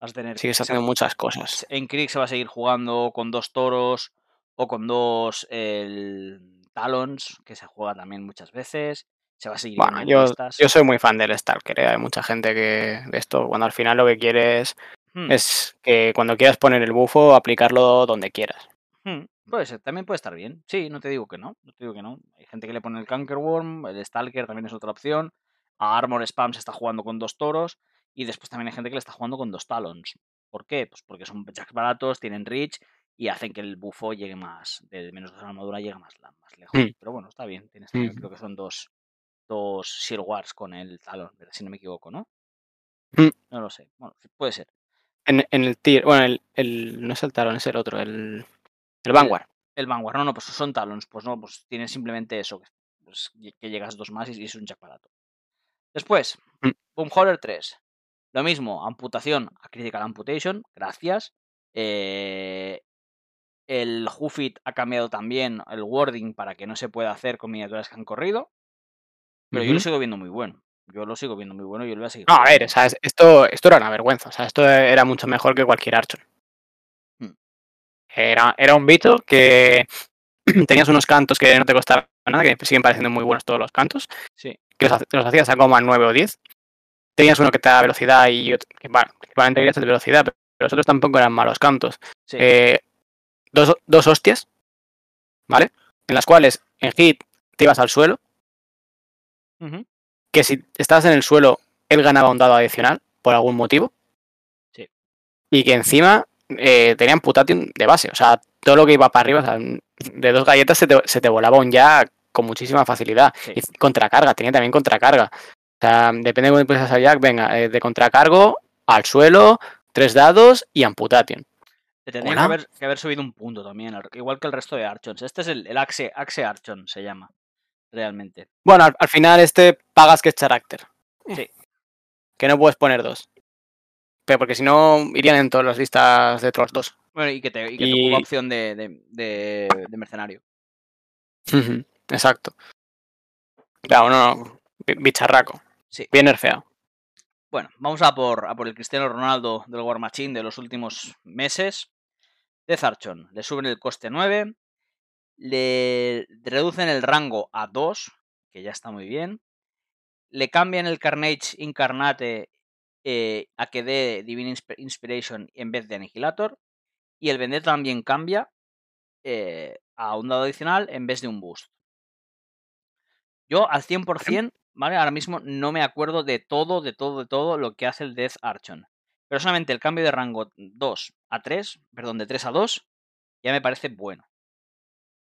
Vas a tener, sigues haciendo muchas cosas. En Krieg se va a seguir jugando con dos toros o con dos el, talons, que se juega también muchas veces. Se va a seguir bueno, yo, yo, soy muy fan del Stalker. ¿eh? Hay mucha gente que de esto, cuando al final lo que quieres hmm. es que cuando quieras poner el bufo, aplicarlo donde quieras. Hmm. Puede ser, también puede estar bien. Sí, no te digo que no, no te digo que no. Hay gente que le pone el Cankerworm, el Stalker también es otra opción. A Armor Spam se está jugando con dos toros. Y después también hay gente que le está jugando con dos talons. ¿Por qué? Pues porque son jacks baratos, tienen reach y hacen que el bufo llegue más, de menos dos armadura llega más, más lejos. Mm. Pero bueno, está bien. Tienes Mm. también, creo que son dos, dos Shield Wars con el ¿verdad? si no me equivoco, ¿no? Mm. No lo sé. Bueno, puede ser. En, en el tier, bueno, el, el, no es el talón, es el otro, el, el Vanguard. El Vanguard, no, no, pues son talons. Pues no, pues tienes simplemente eso, que, pues, que llegas dos más y, es un jack barato. Después, Mm. Boomhauler 3. Lo mismo, amputación a Critical Amputation, gracias. Eh, el Hoofit ha cambiado también el wording para que no se pueda hacer con miniaturas que han corrido. Pero yo lo sigo viendo muy bueno. Yo lo sigo viendo muy bueno y yo lo voy a seguir. No, a ver, o sea, es- esto, esto era una vergüenza. O sea, esto era mucho mejor que cualquier Archon. Era, era un bicho que tenías unos cantos que no te costaban nada, que siguen pareciendo muy buenos todos los cantos, Sí, que los, ha- los hacías a como a 9 o 10. Tenías uno que te da velocidad y otro, que, bueno, el de velocidad, pero los otros tampoco eran malos cantos. sí. Eh, dos, dos hostias, ¿vale? En las cuales en hit te ibas al suelo, que si estabas en el suelo, él ganaba un dado adicional por algún motivo. Sí. Y que encima eh, tenían putation de base. O sea, todo lo que iba para arriba, o sea, de dos galletas se te, se te volaba un ya con muchísima facilidad. Sí. Y contracarga, tenía también contracarga. O sea, depende de cómo empieces a Jack, venga, eh, de contracargo al suelo, tres dados y amputation. Le tendría que haber, que haber subido un punto también, al- igual que el resto de Archons. Este es el, el Axe, Axe Archon, se llama, realmente. Bueno, al, al final este pagas que es carácter. Sí. Que no puedes poner dos. Pero porque si no, irían en todas las listas de Trolls 2. Bueno, y que te, y que Y- opción de, de, de, de mercenario. Exacto. Claro, no, no, bi- bicharraco. Sí. Bien nerfeado. Bueno, vamos a por, a por el Cristiano Ronaldo del War Machine de los últimos meses. Death Archon. Le suben el coste 9. Le reducen el rango a 2, que ya está muy bien. Le cambian el Carnage Incarnate eh, a que dé Divine Insp- Inspiration en vez de Aniquilator. Y el Vendetta también cambia eh, a un dado adicional en vez de un boost. Yo al 100%, ¿vale? Ahora mismo no me acuerdo de todo, de todo, de todo lo que hace el Death Archon. Pero solamente el cambio de rango 2 a 3, perdón, de 3 a 2, ya me parece bueno.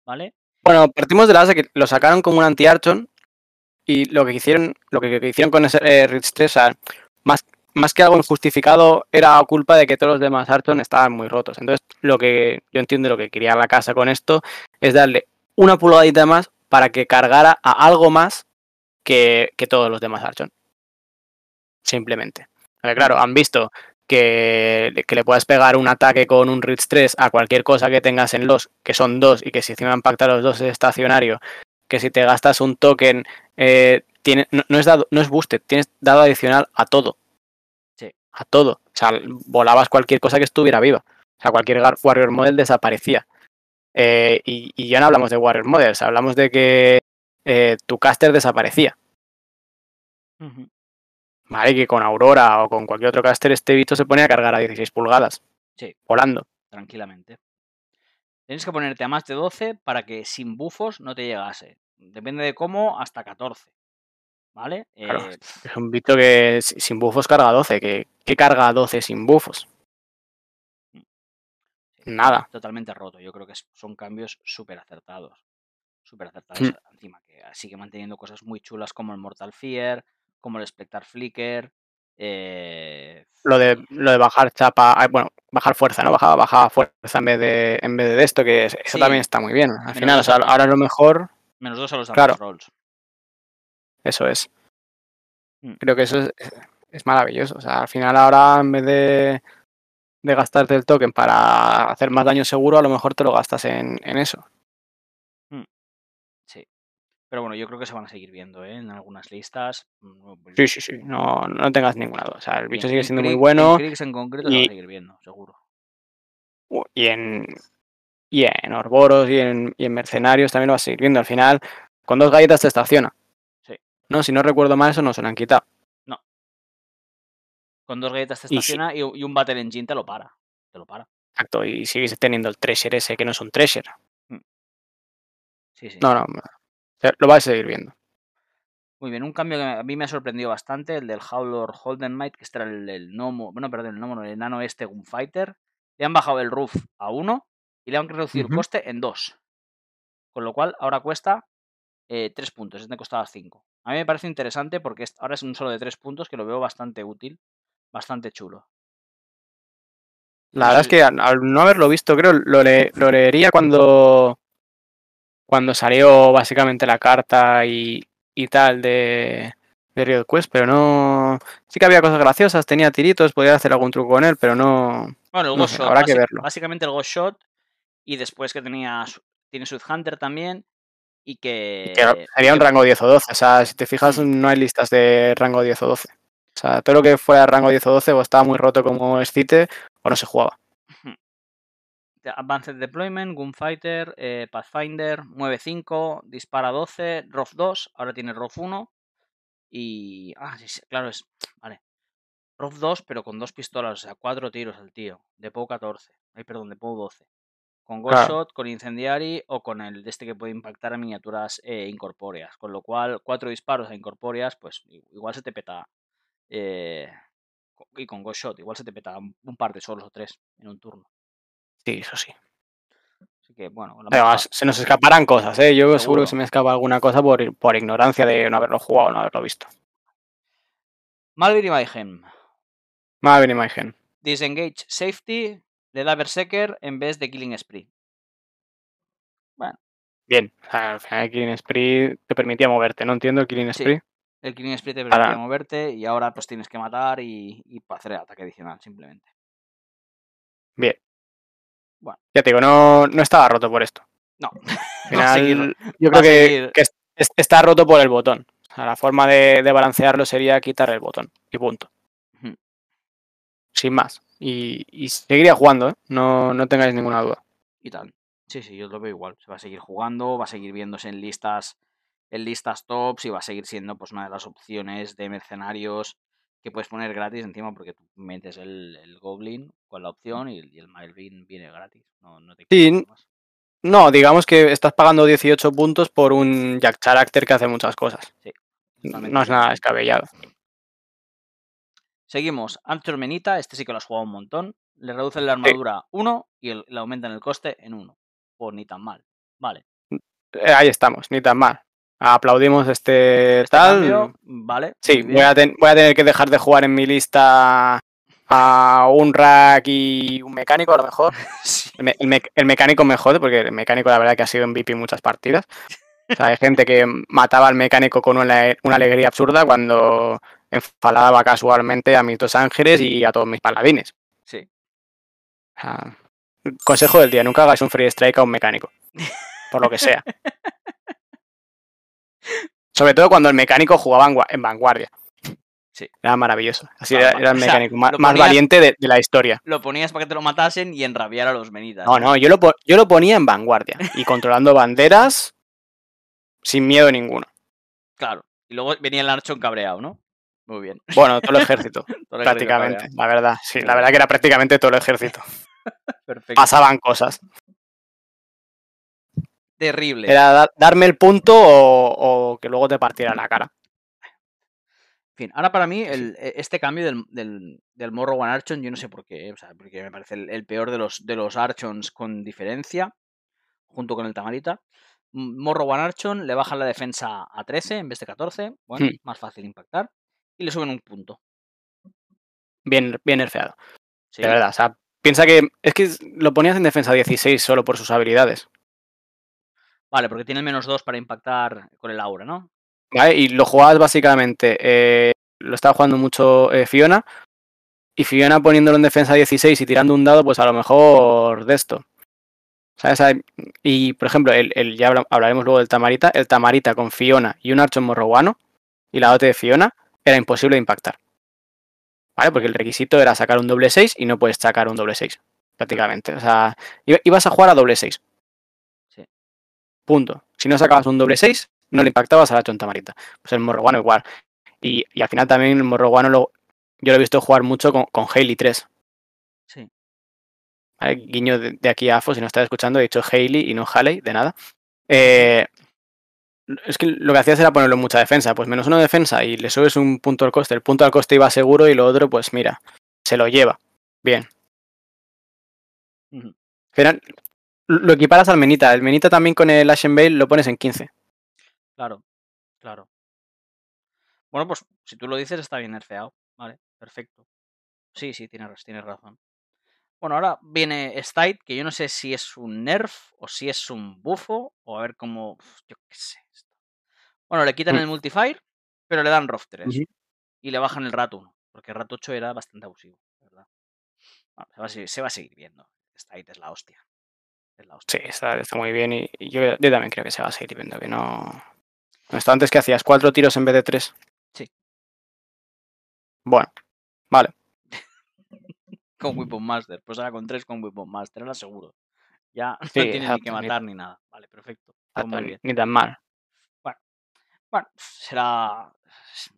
¿Vale? Bueno, partimos de la base que lo sacaron como un anti-Archon y lo que hicieron, lo que, que hicieron con ese eh, Rich 3, o sea, más, más que algo injustificado, era culpa de que todos los demás Archon estaban muy rotos. Entonces, lo que yo entiendo lo que quería la casa con esto es darle una pulgadita más para que cargara a algo más que, que todos los demás Archon. Simplemente. Porque, claro, han visto que, que le puedas pegar un ataque con un Rich 3 a cualquier cosa que tengas en los, que son dos, y que si encima impacta los dos es estacionario, que si te gastas un token, eh, tiene, no, no es dado, no es boosted, tienes dado adicional a todo. A todo. O sea, volabas cualquier cosa que estuviera viva. O sea, cualquier Warrior Model desaparecía. Eh, y, y ya no hablamos de Warrior Models, hablamos de que eh, tu caster desaparecía. ¿Vale? Que con Aurora o con cualquier otro caster este bicho se pone a cargar a 16 pulgadas. Sí. Volando. Tranquilamente. Tienes que ponerte a más de 12 para que sin bufos no te llegase. Depende de cómo, hasta 14. ¿Vale? Claro. Eh, Es un bicho que si- sin bufos carga 12. ¿Qué, qué carga 12 sin bufos? Nada. totalmente roto. Yo creo que son cambios súper acertados. Súper acertados Hmm. encima. Que sigue manteniendo cosas muy chulas como el Mortal Fear, como el Spectar Flicker. eh, Lo de, lo de bajar chapa, ah, bueno, bajar fuerza, ¿no? Bajaba, bajaba fuerza en vez de, en vez de esto, que es- eso Sí. también está muy bien. Al Menos final, o sea, ahora lo mejor, Menos dos a los Claro. rolls. Eso es. Hmm. Creo que eso es, es maravilloso. O sea, al final ahora en vez de, de gastarte el token para hacer más daño seguro, a lo mejor te lo gastas en, en eso. Sí. Pero bueno, yo creo que se van a seguir viendo ¿eh? en algunas listas. Mm, Sí, sí, sí, no, no tengas ninguna duda. O sea, el y bicho sigue en siendo muy bueno En en concreto se va a y- seguir viendo, seguro. y en, y en Orboros y en, y en Mercenarios también lo vas a seguir viendo. Al final, con dos galletas te estaciona. No, si no recuerdo mal, eso no se lo han quitado. Con dos galletas te estaciona y, y un Battle Engine te lo para. Te lo para. Exacto, y sigues teniendo el Treasure ese que no es un Treasure. Sí, sí. No, no, lo vas a seguir viendo. Muy bien, un cambio que a mí me ha sorprendido bastante, el del Howler Holden Might, que este era el, el Nomo, bueno, perdón, el Nomo, el enano este Gunfighter. Le han bajado el roof a 1 y le han reducido el coste en 2. Con lo cual, ahora cuesta 3 eh, puntos, este costaba 5. A mí me parece interesante porque ahora es un solo de 3 puntos que lo veo bastante útil, bastante chulo. La verdad es que al, no haberlo visto, creo, lo, lo leería cuando, cuando salió básicamente la carta y, y tal de, de Riot Quest, pero no. Sí que había cosas graciosas, tenía tiritos, podía hacer algún truco con él, pero no. Bueno, el Ghost Shot. Habrá que verlo. Básicamente el Ghost Shot y después que tenía tiene Swift Hunter también y que... sería un rango 10 o 12. O sea, si te fijas, no hay listas de rango 10 o 12. O sea, todo lo que fuera rango 10 o 12 o estaba muy roto como Excite o no se jugaba. Advanced Deployment, Gunfighter, eh, Pathfinder, Mueve 5, Dispara 12, ROF 2, ahora tiene ROF 1 y... Ah, sí, claro, es... Vale. ROF 2, pero con dos pistolas, o sea, cuatro tiros al tío. De POW 14. Ay, perdón, de POW 12. Con Ghost Shot, con Incendiary o con el de este que puede impactar a miniaturas eh, incorpóreas. Con lo cual, cuatro disparos a incorpóreas, pues igual se te peta. Eh, y con Ghost Shot, igual se te peta un par de solos o tres en un turno. Sí, eso sí. Así que, bueno. se nos escaparán cosas, ¿eh? Yo seguro. que se me escapa alguna cosa por, por ignorancia de no haberlo jugado o no haberlo visto. Malvin y Mayhem. Malvin y Mayhem. Disengage Safety, le da Berserker en vez de Killing Spree. Bueno. Bien, al final Killing Spree te permitía moverte, ¿no entiendo el Killing Spree? el Killing Spree te permitía moverte y ahora pues tienes que matar y, y hacer el ataque adicional, simplemente. Bien. Bueno. Ya te digo, no, no estaba roto por esto. No. Al final, yo creo que, que, está roto por el botón. O sea, la forma de, de balancearlo sería quitar el botón y punto. Sin más y, seguiría jugando, ¿eh? no, no tengáis ninguna duda. Y tal. Sí, sí, yo lo veo igual. Se va a seguir jugando, va a seguir viéndose en listas, en listas tops y va a seguir siendo pues una de las opciones de mercenarios que puedes poner gratis encima porque tú metes el, Goblin con la opción y, el Malvin viene gratis. No, no te sí, no, digamos que estás pagando 18 puntos por un Jack Character que hace muchas cosas. Sí. No es nada descabellado. Seguimos. Antor Menita, este sí que lo has jugado un montón. Le reducen la armadura 1 y le aumentan el coste en 1. Pues ni tan mal. Vale. Eh, ahí estamos, ni tan mal. Aplaudimos este, este tal. vale. Sí, voy a, tener que dejar de jugar en mi lista a un rack y un mecánico a lo mejor. El, mecánico me jode porque el mecánico la verdad que ha sido en VIP muchas partidas. O sea, hay gente que mataba al mecánico con una, una alegría absurda cuando enfadaba casualmente a mis dos ángeles y a todos mis paladines. Sí. consejo del día, nunca hagas un free strike a un mecánico. Por lo que sea. Sobre todo cuando el mecánico jugaba en vanguardia. Sí. Era maravilloso. Así era, el mecánico más, valiente de, la historia. Lo ponías para que te lo matasen y enrabiar a los menitas. No, no, yo lo, yo lo ponía en vanguardia y controlando banderas sin miedo ninguno. Claro. Y luego venía el archón cabreado, ¿no? Muy bien. Bueno, todo el ejército, prácticamente, la verdad. Sí, la verdad que era prácticamente todo el ejército. Perfecto. Pasaban cosas. Terrible. Era darme el punto o, que luego te partiera la cara. En fin, ahora para mí e, este cambio del, del, del, Morrowan Archon, yo no sé por qué, o sea, porque me parece el, peor de los, de los Archons con diferencia, junto con el Tamarita. Morrowan Archon le bajan la defensa a 13 en vez de 14, bueno, hmm. más fácil impactar y le suben un punto. Bien, bien nerfeado. De verdad, o sea, piensa que es que lo ponías en defensa 16 solo por sus habilidades. Vale, porque tiene menos 2 para impactar con el aura, ¿no? Vale, y lo jugabas básicamente, eh, lo estaba jugando mucho eh, Fiona, y Fiona poniéndolo en defensa 16 y tirando un dado, pues a lo mejor de esto. ¿Sabes? Y, por ejemplo, el, ya hablaremos luego del Tamarita, el Tamarita con Fiona y un archo morroguano, y la dote de Fiona, era imposible de impactar. ¿Vale? Porque el requisito era sacar un doble 6 y no puedes sacar un doble 6, prácticamente. O sea, ibas a jugar a doble 6. Sí. Punto. Si no sacabas un doble 6, no le impactabas a la chontamarita. Pues el morroguano igual. Y, al final también el morroguano lo, yo lo he visto jugar mucho con, con 3. Sí. Guiño de, aquí a AFO, si no estás escuchando, he dicho Haley y no Haley, de nada. Eh, es que lo que hacías era ponerlo en mucha defensa, pues menos uno de defensa y le subes un punto al coste. El punto al coste iba seguro y lo otro, pues mira, se lo lleva. Bien. lo equiparas al Menita. El Menita también con el Ashen Bale lo pones en 15. Claro, claro. Bueno, pues si tú lo dices está bien nerfeado. Vale, perfecto. Sí, sí, tienes, tienes razón. Bueno, ahora viene Stite, que yo no sé si es un nerf o si es un bufo, o a ver cómo. Yo qué sé. Bueno, le quitan mm. el multifire, pero le dan ROF 3 y le bajan el RAT 1, porque el RAT 8 era bastante abusivo, ¿verdad? se, va a seguir, viendo. Stite es la hostia. Sí, está, muy bien y, yo, también creo que se va a seguir viendo, que no. Esto antes que hacías cuatro tiros en vez de tres. Sí. Bueno, vale con Weapon Master. Pues ahora con tres con Weapon Master, ahora seguro. Ya no tienes ni que matar ni, nada. Vale, perfecto. Ni tan mal. Bueno, será.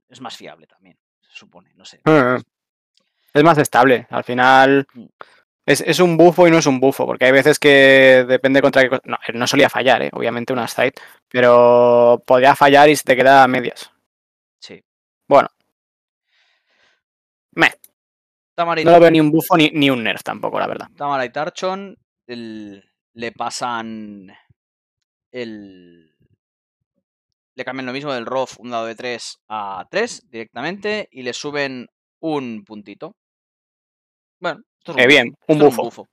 Es más fiable también, se supone, no sé. Eh, eh. Es más estable. Al final. Mm. Es, un bufo y no es un bufo, porque hay veces que depende contra qué No, no solía fallar, ¿eh? obviamente, una site, pero podía fallar y se te queda a medias. Sí. Bueno. Me. No lo veo ni un bufo ni, un nerf tampoco, la verdad. Tamara y Tarchon le pasan el. Le cambian lo mismo del ROF, un dado de 3 a 3 directamente y le suben un puntito. Bueno, esto es un, bien, un bufo.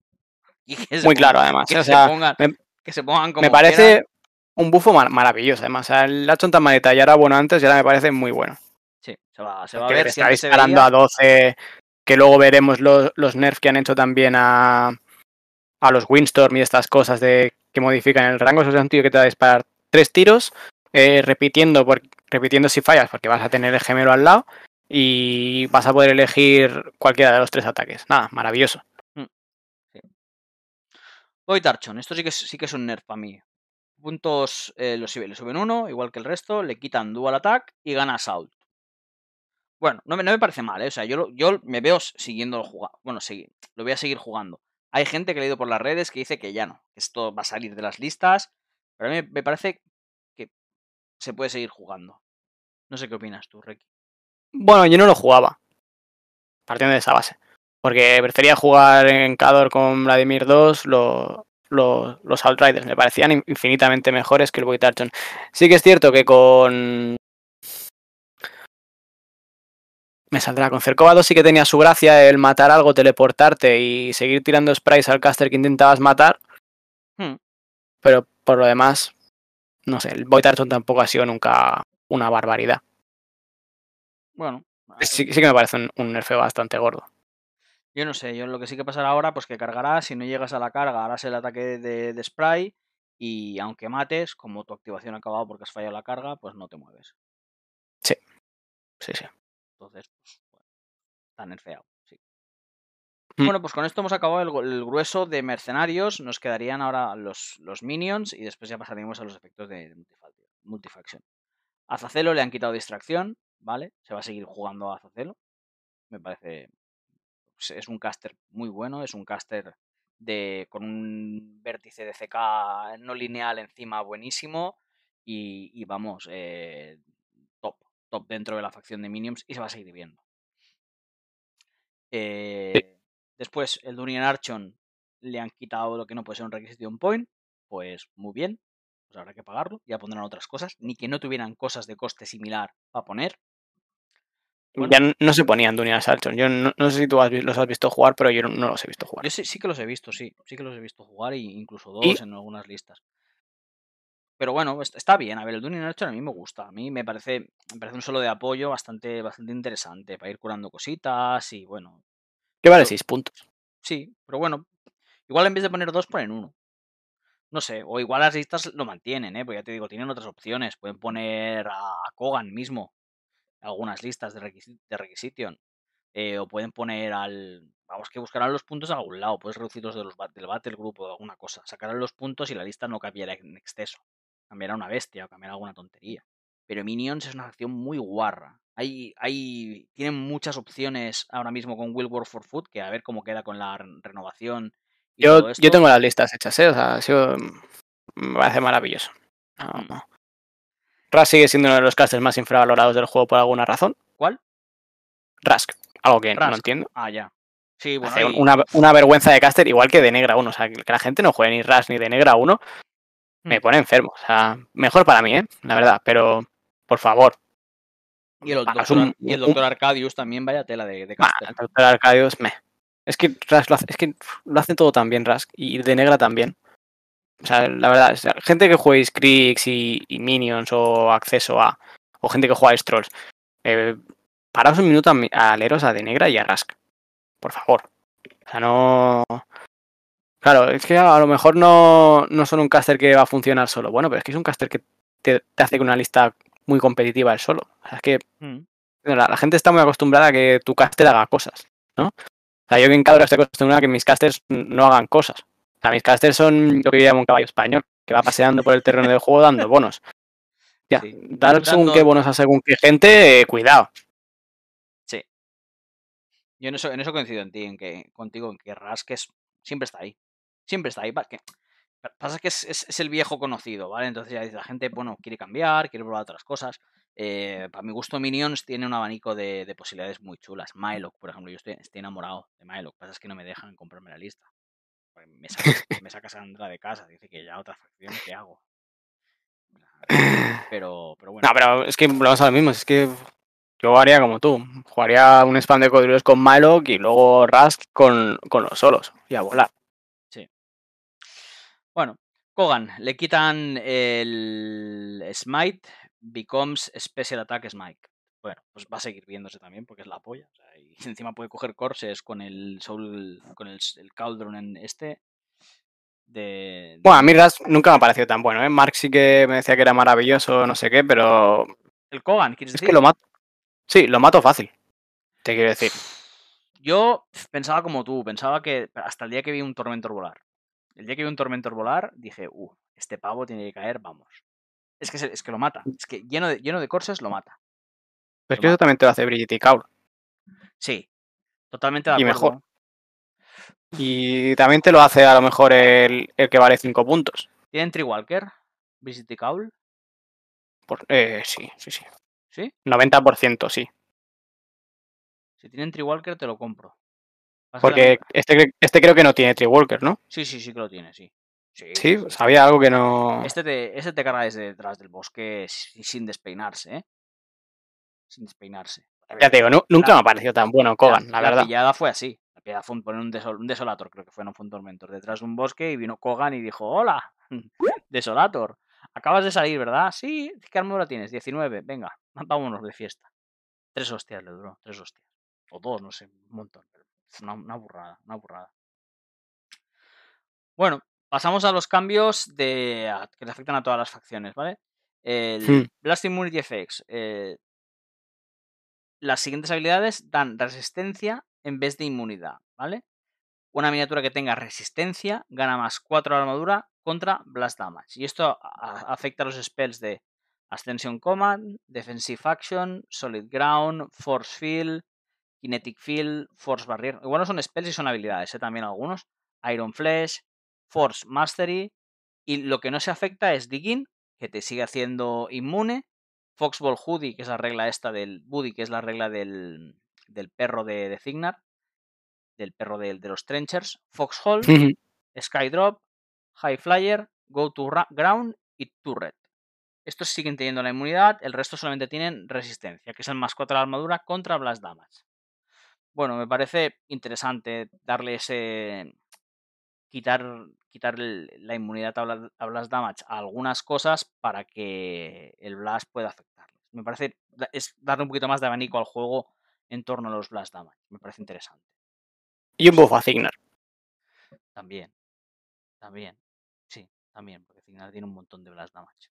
Muy claro, además. Que, se pongan, me, que se pongan como. Me parece un bufo maravilloso, además. O sea, el Hachon Tamarita ya era bueno antes y ahora me parece muy bueno. Sí, se va, se va a ver. Está disparando a 12 que luego veremos los, los nerfs que han hecho también a, a los Windstorm y estas cosas de que modifican el rango. Eso es un tío que te va a disparar tres tiros, eh, repitiendo, repitiendo si fallas, porque vas a tener el gemelo al lado y vas a poder elegir cualquiera de los tres ataques. Nada, maravilloso. Mm, Voy Tarchon, esto sí que, sí que es un nerf para mí. Puntos eh, los, le suben uno, igual que el resto, le quitan dual attack y gana assault. Bueno, no me, no me parece mal, ¿eh? O sea, yo, yo me veo siguiendo jugar. Bueno, seguir, lo voy a seguir jugando. Hay gente que he leído por las redes que dice que ya no, esto va a salir de las listas. Pero a mí me parece se puede seguir jugando. No sé qué opinas tú, Ricky. Bueno, yo no lo jugaba. Partiendo de esa base. Porque prefería jugar en Cador con Vladimir 2 los Outriders. Me parecían infinitamente mejores que el Void Sí que es cierto que con me saldrá. Con Cercovado sí que tenía su gracia el matar algo, teleportarte y seguir tirando sprays al caster que intentabas matar. Hmm. Pero por lo demás, no sé, el Void tampoco ha sido nunca una barbaridad. Bueno. Sí, que me parece un, nerfeo bastante gordo. Yo no sé, yo lo que sí que pasará ahora, pues que cargarás, si no llegas a la carga, harás el ataque de, de spray y aunque mates, como tu activación ha acabado porque has fallado la carga, pues no te mueves. Sí, sí, sí. Entonces, pues, bueno, está nerfeado. Bueno, pues con esto hemos acabado el, grueso de mercenarios. Nos quedarían ahora los, los, minions y después ya pasaríamos a los efectos de, multifaction. A Zacelo le han quitado distracción, ¿vale? Se va a seguir jugando a Zacelo. Me parece. Pues, es un caster muy bueno, es un caster de, con un vértice de CK no lineal encima buenísimo. Y, vamos, eh, top dentro de la facción de Minions y se va a seguir viendo. Eh, después, el Dunian Archon le han quitado lo que no puede ser un requisition point. Pues muy bien, pues habrá que pagarlo. Ya pondrán otras cosas. Ni que no tuvieran cosas de coste similar a poner. Ya no se ponían Dunian Archon. Yo no, sé si tú los has visto jugar, pero yo no, los he visto jugar. Yo sí, sí, que los he visto, sí. Sí que los he visto jugar, e incluso dos en algunas listas. Pero bueno, está bien. A ver, el Dunning Archer a mí me gusta. A mí me parece, me parece un solo de apoyo bastante, bastante interesante para ir curando cositas y bueno. ¿Qué vale 6 puntos? Sí, pero bueno, igual en vez de poner dos ponen uno. No sé, o igual las listas lo mantienen, ¿eh? Porque ya te digo, tienen otras opciones. Pueden poner a Kogan mismo algunas listas de, de Requisition. Eh, o pueden poner al. Vamos, que buscarán los puntos a algún lado. Puedes reducirlos de los, del Battle Group o alguna cosa. Sacarán los puntos y la lista no cambiará en exceso cambiar a una bestia o cambiar alguna tontería. Pero Minions es una acción muy guarra. Hay, hay, tienen muchas opciones ahora mismo con Will Work for Food, que a ver cómo queda con la renovación. yo, yo tengo las listas hechas, ¿eh? O sea, ha sido, me parece maravilloso. Rask sigue siendo uno de los casters más infravalorados del juego por alguna razón. ¿Cuál? Rask. Algo que no entiendo. Ah, ya. Sí, bueno, Hace una, una, vergüenza de caster igual que de negra 1. O sea, que la gente no juegue ni Rask ni de negra 1 me mm. pone enfermo. O sea, mejor para mí, ¿eh? La verdad. Pero, por favor. Y el doctor, y el doctor Arcadius también, vaya tela de, de caster. el doctor Arcadius, me. Es que Rask lo hace, es que lo hacen todo tan bien, Rask. Y de negra también. O sea, la verdad, gente que jueguéis Kriegs y, Minions o acceso a. O gente que juega Trolls. Eh, paraos un minuto a, leeros a De Negra y a Rask. Por favor. O sea, no. Claro, es que a lo mejor no, no son un caster que va a funcionar solo. Bueno, pero es que es un caster que te, hace una lista muy competitiva el solo. O sea, es que mm. la, gente está muy acostumbrada a que tu caster haga cosas, ¿no? O sea, yo en cada estoy acostumbrado a que mis casters no hagan cosas. O sea, mis casters son lo que yo llamo un caballo español, que va paseando por el terreno del juego dando bonos. Ya, dar según qué bonos a según qué gente, eh, cuidado. Sí. Yo en eso, en eso coincido en ti, en que, contigo, en que Rasques siempre está ahí. Siempre está ahí. Que, pasa que es, es, el viejo conocido, ¿vale? Entonces ya la gente, bueno, quiere cambiar, quiere probar otras cosas. Eh, para mi gusto, Minions tiene un abanico de, posibilidades muy chulas. Mylock, por ejemplo, yo estoy, estoy enamorado de Mylock. Pasa es que no me dejan comprarme la lista me saca, Sandra de casa, dice que ya otra facción, ¿qué hago? Pero, pero bueno. No, pero es que vamos a lo mismo, es que yo haría como tú. Jugaría un spam de cocodrilos con Milo y luego Rask con, con los solos y a volar. Bueno, Kogan, le quitan el Smite, becomes Special Attack Smite. Bueno, pues va a seguir viéndose también porque es la polla. y encima puede coger corses con el Soul, con el, el Cauldron en este. De, Bueno, a mí Ras nunca me ha parecido tan bueno, ¿eh? Mark sí que me decía que era maravilloso, no sé qué, pero. El Kogan, ¿quieres es que lo mato. Sí, lo mato fácil. Te quiero decir. Yo pensaba como tú, pensaba que hasta el día que vi un Tormentor volar. El día que vi un Tormentor volar, dije, uh, este pavo tiene que caer, vamos. Es que, es que lo mata. Es que lleno de, lleno de lo mata. Pero es que eso también te lo hace Brigitte y Kaur. Sí, totalmente de acuerdo. Y mejor. Y también te lo hace a lo mejor el, el que vale 5 puntos. ¿Tienen Triwalker? ¿Brigitte y Kaul? Por, eh, sí, sí, sí. ¿Sí? 90% sí. Si tienen Triwalker te lo compro. Porque este, este creo que no tiene Triwalker, ¿no? Sí, sí, sí que lo tiene, sí. Sí, sí pues había algo que no. Este te, este te carga desde detrás del bosque sin despeinarse, ¿eh? sin despeinarse. Ya te digo, nunca me ha parecido tan bueno Kogan, la, verdad. La pillada fue así. La pillada fue poner un, desolator, creo que fue, no fue un tormentor, detrás de un bosque y vino Kogan y dijo, hola, desolator. Acabas de salir, ¿verdad? Sí, ¿qué armadura tienes? 19, venga, vámonos de fiesta. Tres hostias le duró, tres hostias. O dos, no sé, un montón. Es una, burrada, una burrada. Bueno, pasamos a los cambios de, que le afectan a todas las facciones, ¿vale? El. Blast Immunity. Eh, las siguientes habilidades dan resistencia en vez de inmunidad, ¿vale? Una miniatura que tenga resistencia gana más 4 de armadura contra Blast Damage. Y esto afecta a los spells de Ascension Command, Defensive Action, Solid Ground, Force Field, Kinetic Field, Force Barrier. Igual no son spells y son habilidades, ¿eh? también algunos. Iron Flesh, Force Mastery. Y lo que no se afecta es Digging, que te sigue haciendo inmune. Foxball Hoodie, que es la regla esta del Buddy, que es la regla del, perro de, de Cignar, del perro de, los Trenchers, Foxhole, Skydrop, High Flyer, Go to Ground y Turret. Estos siguen teniendo la inmunidad, el resto solamente tienen resistencia, que es el más 4 de la armadura contra Blast Damage. Bueno, me parece interesante darle ese. quitar, quitar la inmunidad a Blast Damage a algunas cosas para que el Blast pueda afectar me parece es darle un poquito más de abanico al juego en torno a los Blast Damage. Me parece interesante. Y un buff a Cignar. También. También. Sí, también, porque Cignar tiene un montón de Blast Damage.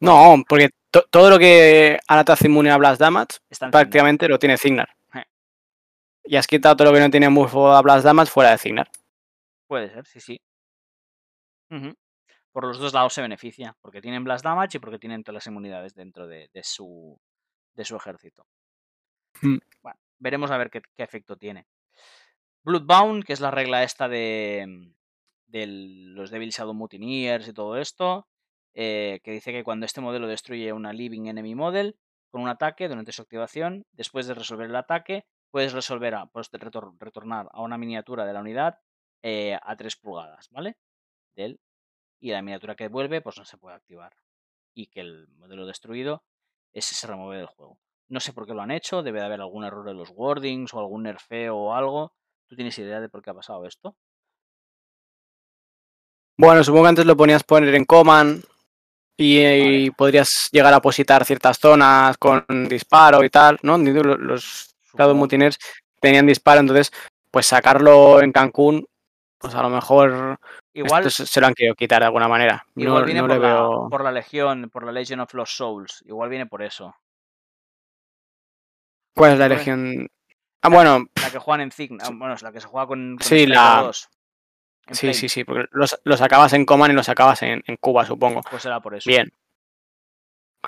No, porque todo lo que te hace inmune a Blast Damage prácticamente lo tiene Cignar. Y has quitado todo lo que no tiene buff a Blast Damage fuera de Cignar. Puede ser, sí, sí por los dos lados se beneficia, porque tienen Blast Damage y porque tienen todas las inmunidades dentro de, su, de su ejército. Mm. Bueno, veremos a ver qué, efecto tiene. Bloodbound, que es la regla esta de, de los Devil Shadow Mutineers y todo esto. eh, que dice que cuando este modelo destruye una Living Enemy Model con un ataque durante su activación, después de resolver el ataque, puedes resolver a, pues, retornar a una miniatura de la unidad eh, a 3 pulgadas, ¿vale? De Y la miniatura que vuelve, pues no se puede activar. Y que el modelo destruido ese se remueve del juego. No sé por qué lo han hecho, debe de haber algún error en los wordings o algún nerfeo o algo. ¿Tú tienes idea de por qué ha pasado esto? Bueno, supongo que antes lo ponías poner en command y, podrías llegar a positar ciertas zonas con disparo y tal, ¿no? Los, los Mutiners tenían disparo, entonces, pues sacarlo en Cancún, pues a lo mejor igual se lo han querido quitar de alguna manera. Igual viene por, la, por, la, Legión, por la Legion of Lost Souls, igual viene por eso. ¿Cuál es la Legión? Ah, bueno. La que juegan en Cigna, bueno, es la que se juega con, sí, la... Sí, sí, sí, porque los, los acabas en Coman y los acabas en, Cuba, supongo. Pues será por eso. Bien.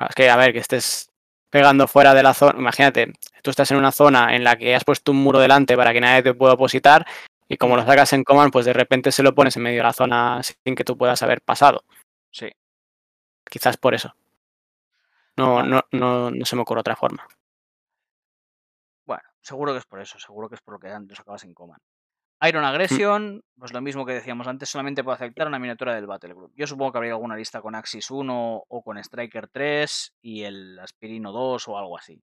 es que, a ver, que estés pegando fuera de la zona. Imagínate, tú estás en una zona en la que has puesto un muro delante para que nadie te pueda opositar y como lo sacas en Coman, pues de repente se lo pones en medio de la zona sin que tú puedas haber pasado. Sí. Quizás por eso. No, no, no, no se me ocurre otra forma. Bueno, seguro que es por eso, seguro que es por lo que los acabas en Coman. Iron mm. Aggression, pues lo mismo que decíamos antes, solamente puede aceptar una miniatura del Battle Group. Yo supongo que habría alguna lista con Axis 1 o con Striker 3 y el Aspirino 2 o algo así.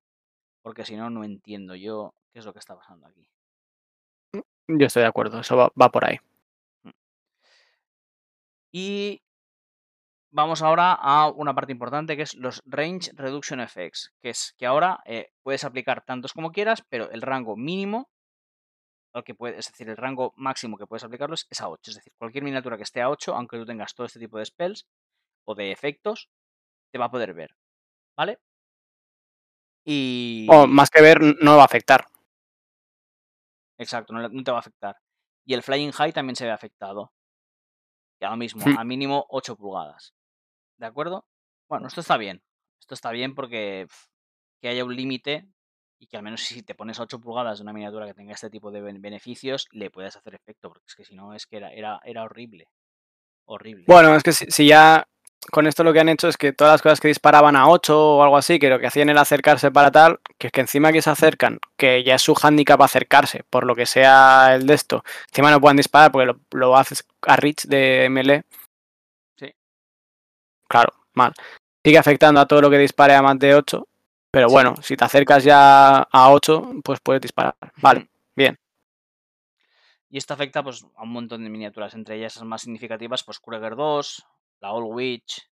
Porque si no, no entiendo yo qué es lo que está pasando aquí. Yo estoy de acuerdo, eso va, por ahí. Mm. Y vamos ahora a una parte importante que es los Range Reduction Effects, que es que ahora eh, puedes aplicar tantos como quieras, pero el rango mínimo que puede, es decir, el rango máximo que puedes aplicarlos es a 8. Es decir, cualquier miniatura que esté a 8, aunque tú tengas todo este tipo de spells o de efectos, te va a poder ver. ¿Vale? Y. O más que ver, no va a afectar. Exacto, no, te va a afectar. Y el Flying High también se ve afectado. Y ahora mismo, a mínimo 8 pulgadas. ¿De acuerdo? Bueno, esto está bien. Esto está bien porque que haya un límite y que al menos si te pones 8 pulgadas de una miniatura que tenga este tipo de beneficios, le puedes hacer efecto, porque es que si no, es que era, era, era horrible. Horrible. Bueno, es que si, ya con esto lo que han hecho es que todas las cosas que disparaban a 8 o algo así, que lo que hacían era acercarse para tal, que es que encima que se acercan, que ya es su handicap acercarse, por lo que sea el de esto, encima no puedan disparar porque lo, lo haces a Rich de ML. Sí. Claro, mal. Sigue afectando a todo lo que dispare a más de 8 pero bueno, si te acercas ya a 8, pues puedes disparar. Vale, bien. Y esto afecta pues, a un montón de miniaturas, entre ellas las más significativas, pues Kruger 2, la Old Witch,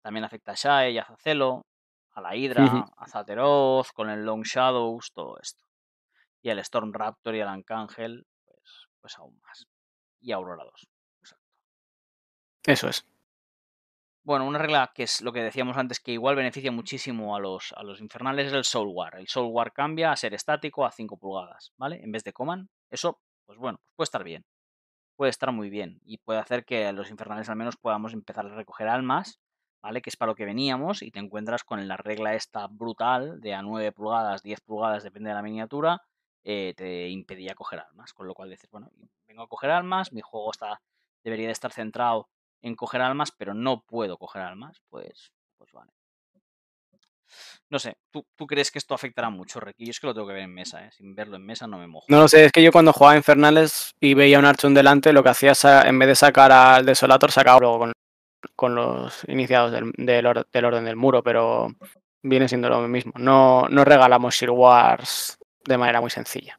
también afecta a Shai, a Zacelo, a la Hydra, a Zateroth, con el Long Shadows, todo esto. Y al Storm Raptor y al Arcángel, pues, pues aún más. Y a Aurora 2. Exacto. Eso es. Bueno, una regla que es lo que decíamos antes, que igual beneficia muchísimo a los, a los infernales, es el Soul War. El Soul War cambia a ser estático a 5 pulgadas, ¿vale? En vez de command. Eso, pues bueno, puede estar bien. Puede estar muy bien. Y puede hacer que los infernales al menos podamos empezar a recoger almas, ¿vale? Que es para lo que veníamos. Y te encuentras con la regla esta brutal de a 9 pulgadas, 10 pulgadas, depende de la miniatura, eh, te impedía coger almas. Con lo cual dices, bueno, vengo a coger almas, mi juego está, debería de estar centrado en coger almas, pero no puedo coger almas, pues, pues vale. No sé, ¿tú, crees que esto afectará mucho, Requi? Yo es que lo tengo que ver en mesa, ¿eh? Sin verlo en mesa no me mojo. No lo sé, es que yo cuando jugaba Infernales y veía un Archon delante, lo que hacía en vez de sacar al Desolator, sacaba luego con, los iniciados del, orden del muro, pero viene siendo lo mismo. No, no regalamos Shield de manera muy sencilla.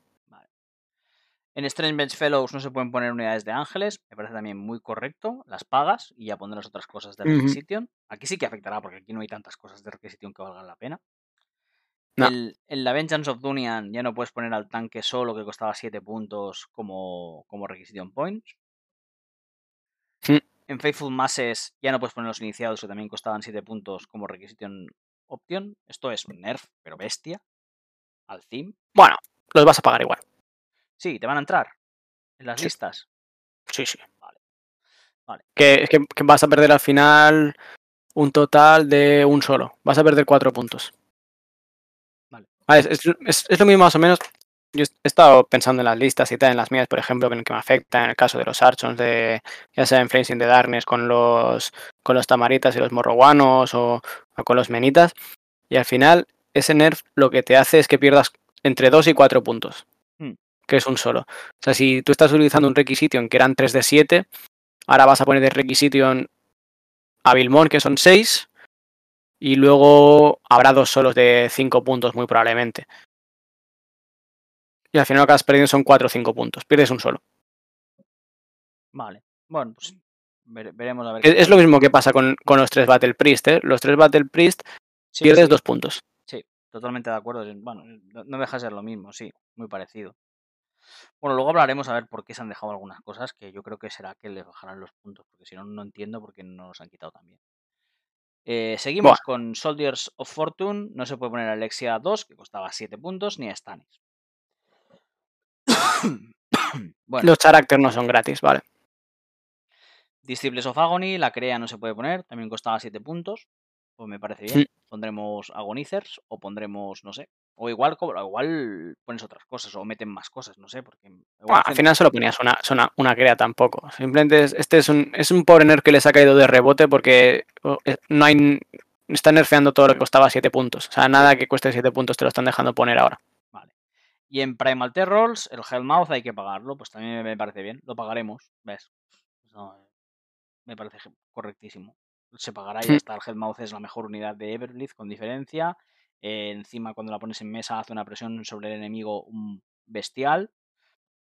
En Strange Bench Fellows no se pueden poner unidades de ángeles, me parece también muy correcto, las pagas y ya pondrás otras cosas de Requisition. Aquí sí que afectará porque aquí no hay tantas cosas de Requisition que valgan la pena. en la Vengeance of Dunian ya no puedes poner al tanque solo que costaba 7 puntos como, como Requisition Points. En Faithful Masses ya no puedes poner los iniciados que también costaban 7 puntos como Requisition Option. Esto es un nerf, pero bestia. Al theme. Bueno, los vas a pagar igual. Sí, te van a entrar en las listas. Sí, sí. Vale. vale. Que, que, que, vas a perder al final un total de un solo. Vas a perder cuatro puntos. Vale. es, es, es, lo mismo más o menos. yo he estado pensando en las listas y tal, en las mías, por ejemplo, en que me afecta en el caso de los Archons, de ya sea en Flames in the Darkness con los, con los Tamaritas y los Morroguanos o, con los Menitas. Y al final, ese nerf lo que te hace es que pierdas entre 2 y 4 puntos. Que es un solo. O sea, si tú estás utilizando un requisito en que eran 3 de 7, ahora vas a poner de requisito a Vilmon, que son 6, y luego habrá dos solos de 5 puntos, muy probablemente y al final lo que has perdido son 4 o 5 puntos. Pierdes un solo. Vale. Bueno, pues veremos a ver. Es, lo mismo que pasa con, los tres Battle Priest, ¿eh? Los tres Battle Priest pierdes dos puntos. Sí, totalmente de acuerdo. Bueno, no deja de ser lo mismo, sí, muy parecido. Bueno, luego hablaremos a ver por qué se han dejado algunas cosas, que yo creo que será que les bajarán los puntos, porque si no, no entiendo por qué no los han quitado también. Eh, seguimos con Soldiers of Fortune. No se puede poner Alexia 2, que costaba 7 puntos, ni a Stannis. Los characters no son gratis, vale. Disciples of Agony, la crea no se puede poner, también costaba 7 puntos. Pues me parece bien. Mm. Pondremos Agonizers o pondremos, no sé. O igual, igual pones otras cosas o meten más cosas, no sé. porque Al final solo ponías una, una, crea tampoco. Simplemente este es un, es un pobre nerf que les ha caído de rebote porque eh, no hay. Están nerfeando todo lo que costaba 7 puntos. O sea, nada que cueste 7 puntos te lo están dejando poner ahora. Y en Primal Terrors, el Hellmouth hay que pagarlo, pues también me parece bien, lo pagaremos, ¿ves? Pues me parece correctísimo. Se pagará y hasta el Hellmouth es la mejor unidad de Everbleed con diferencia. Eh, encima, cuando la pones en mesa, hace una presión sobre el enemigo bestial.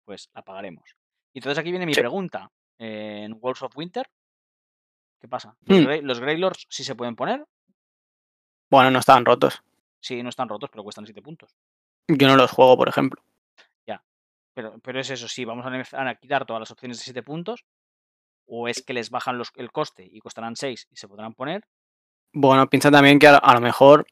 Pues la pagaremos. Y entonces aquí viene mi pregunta. en Walls of Winter, ¿qué pasa? ¿Los, hmm. ¿Los Greylords sí se pueden poner? Bueno, no están rotos. Sí, no están rotos, pero cuestan 7 puntos. Yo no los juego, por ejemplo. Ya. Pero, pero es eso, sí, vamos a, quitar todas las opciones de 7 puntos. O es que les bajan los, el coste y costarán 6 y se podrán poner. Bueno, piensa también que a, lo mejor.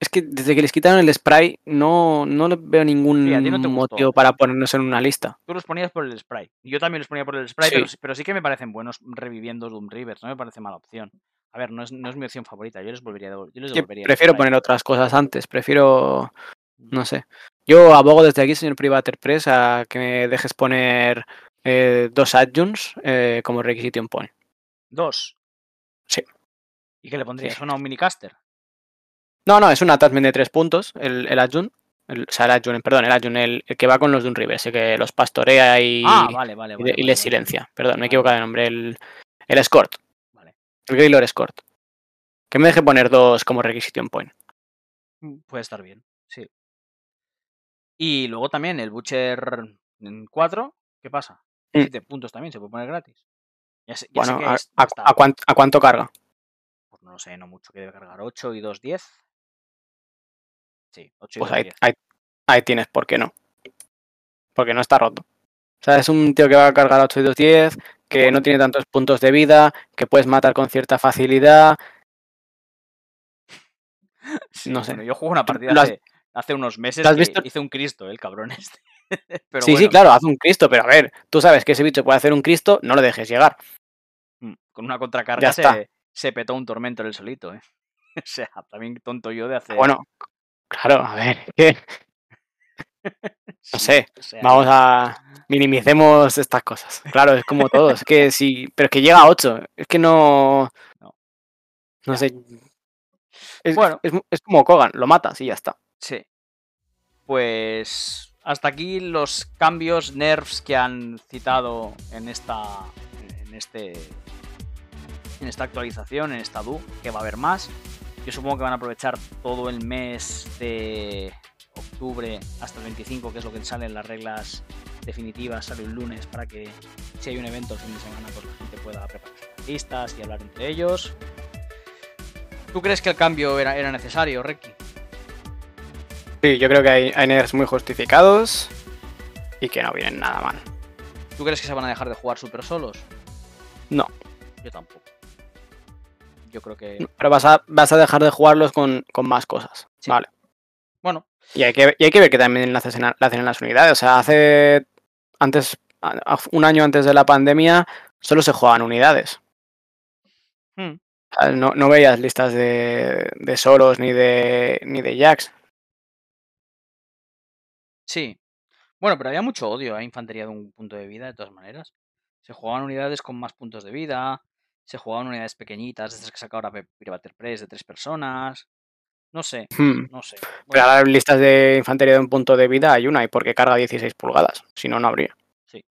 Es que desde que les quitaron el spray, no, no veo ningún motivo para ponernos en una lista. Tú los ponías por el spray. Yo también los ponía por el spray, Pero, sí que me parecen buenos reviviendo Doom Rivers. No me parece mala opción. A ver, no es, no es mi opción favorita. Yo les volvería, yo les Prefiero poner otras cosas antes. Prefiero no sé. Yo abogo desde aquí, señor Privater Press, a que me dejes poner eh, dos adjuncts eh, como requisito en point. ¿Dos? Sí. ¿Y qué le pondrías? ¿Una un minicaster? No, no, es un attachment de tres puntos, el, el adjunct. El, o sea, el adjunct, perdón, el adjunct, el, que va con los de un river, ese que los pastorea y, ah, vale, vale, y, les silencia. Perdón, me he equivocado de nombre. El, el escort. Vale. El Gaylord Escort. Que me deje poner dos como requisito en point. Mm, puede estar bien, sí. Y luego también el Butcher 4, ¿qué pasa? 7 mm. puntos también, se puede poner gratis. bueno, a, cuánto, carga? Pues no lo sé, no mucho, que debe cargar 8 y 2, 10. Sí, 8 y pues ahí, Ahí, tienes, ¿por qué no? Porque no está roto. O sea, es un tío que va a cargar 8 y 2, 10, que no tiene tantos puntos de vida, que puedes matar con cierta facilidad. no sé. yo juego una partida de, Hace unos meses hice un Cristo, el cabrón este. sí, sí, claro, hace un Cristo, pero a ver, tú sabes que ese bicho puede hacer un Cristo, no lo dejes llegar. Mm, con una contracarga se, se, petó un tormento en el solito, ¿eh? O sea, también tonto yo de hacer. Bueno, claro, a ver, ¿qué? No sé, vamos a minimicemos estas cosas. Claro, es como todo, es que sí, pero es que llega a 8, es que no. No, no sé. Es, bueno, es, es como Kogan, lo matas y ya está. Sí. Pues hasta aquí los cambios nerfs que han citado en esta en este en esta actualización, en esta DU, que va a haber más. Yo supongo que van a aprovechar todo el mes de octubre hasta el 25, que es lo que sale en las reglas definitivas, sale un lunes para que si hay un evento el fin de semana, pues la gente pueda preparar listas y hablar entre ellos. ¿Tú crees que el cambio era, era necesario, Reiki? Sí, yo creo que hay, hay nerfs muy justificados y que no vienen nada mal. ¿Tú crees que se van a dejar de jugar super solos? No. Yo tampoco. Yo creo que. Pero vas a, vas a dejar de jugarlos con, más cosas. Vale. Bueno. Y hay, que, hay que ver que también lo hacen, en las unidades. O sea, hace. Antes. Un año antes de la pandemia, solo se jugaban unidades. Hmm. No, no, veías listas de, de solos ni de, ni de jacks. Sí. Bueno, pero había mucho odio a infantería de un punto de vida, de todas maneras. Se jugaban unidades con más puntos de vida, se jugaban unidades pequeñitas, esas que saca ahora Press de tres personas. No sé, Hmm. no sé. Pero ahora listas de infantería de un punto de vida hay una y porque carga 16 pulgadas. Si no, no habría. Sí.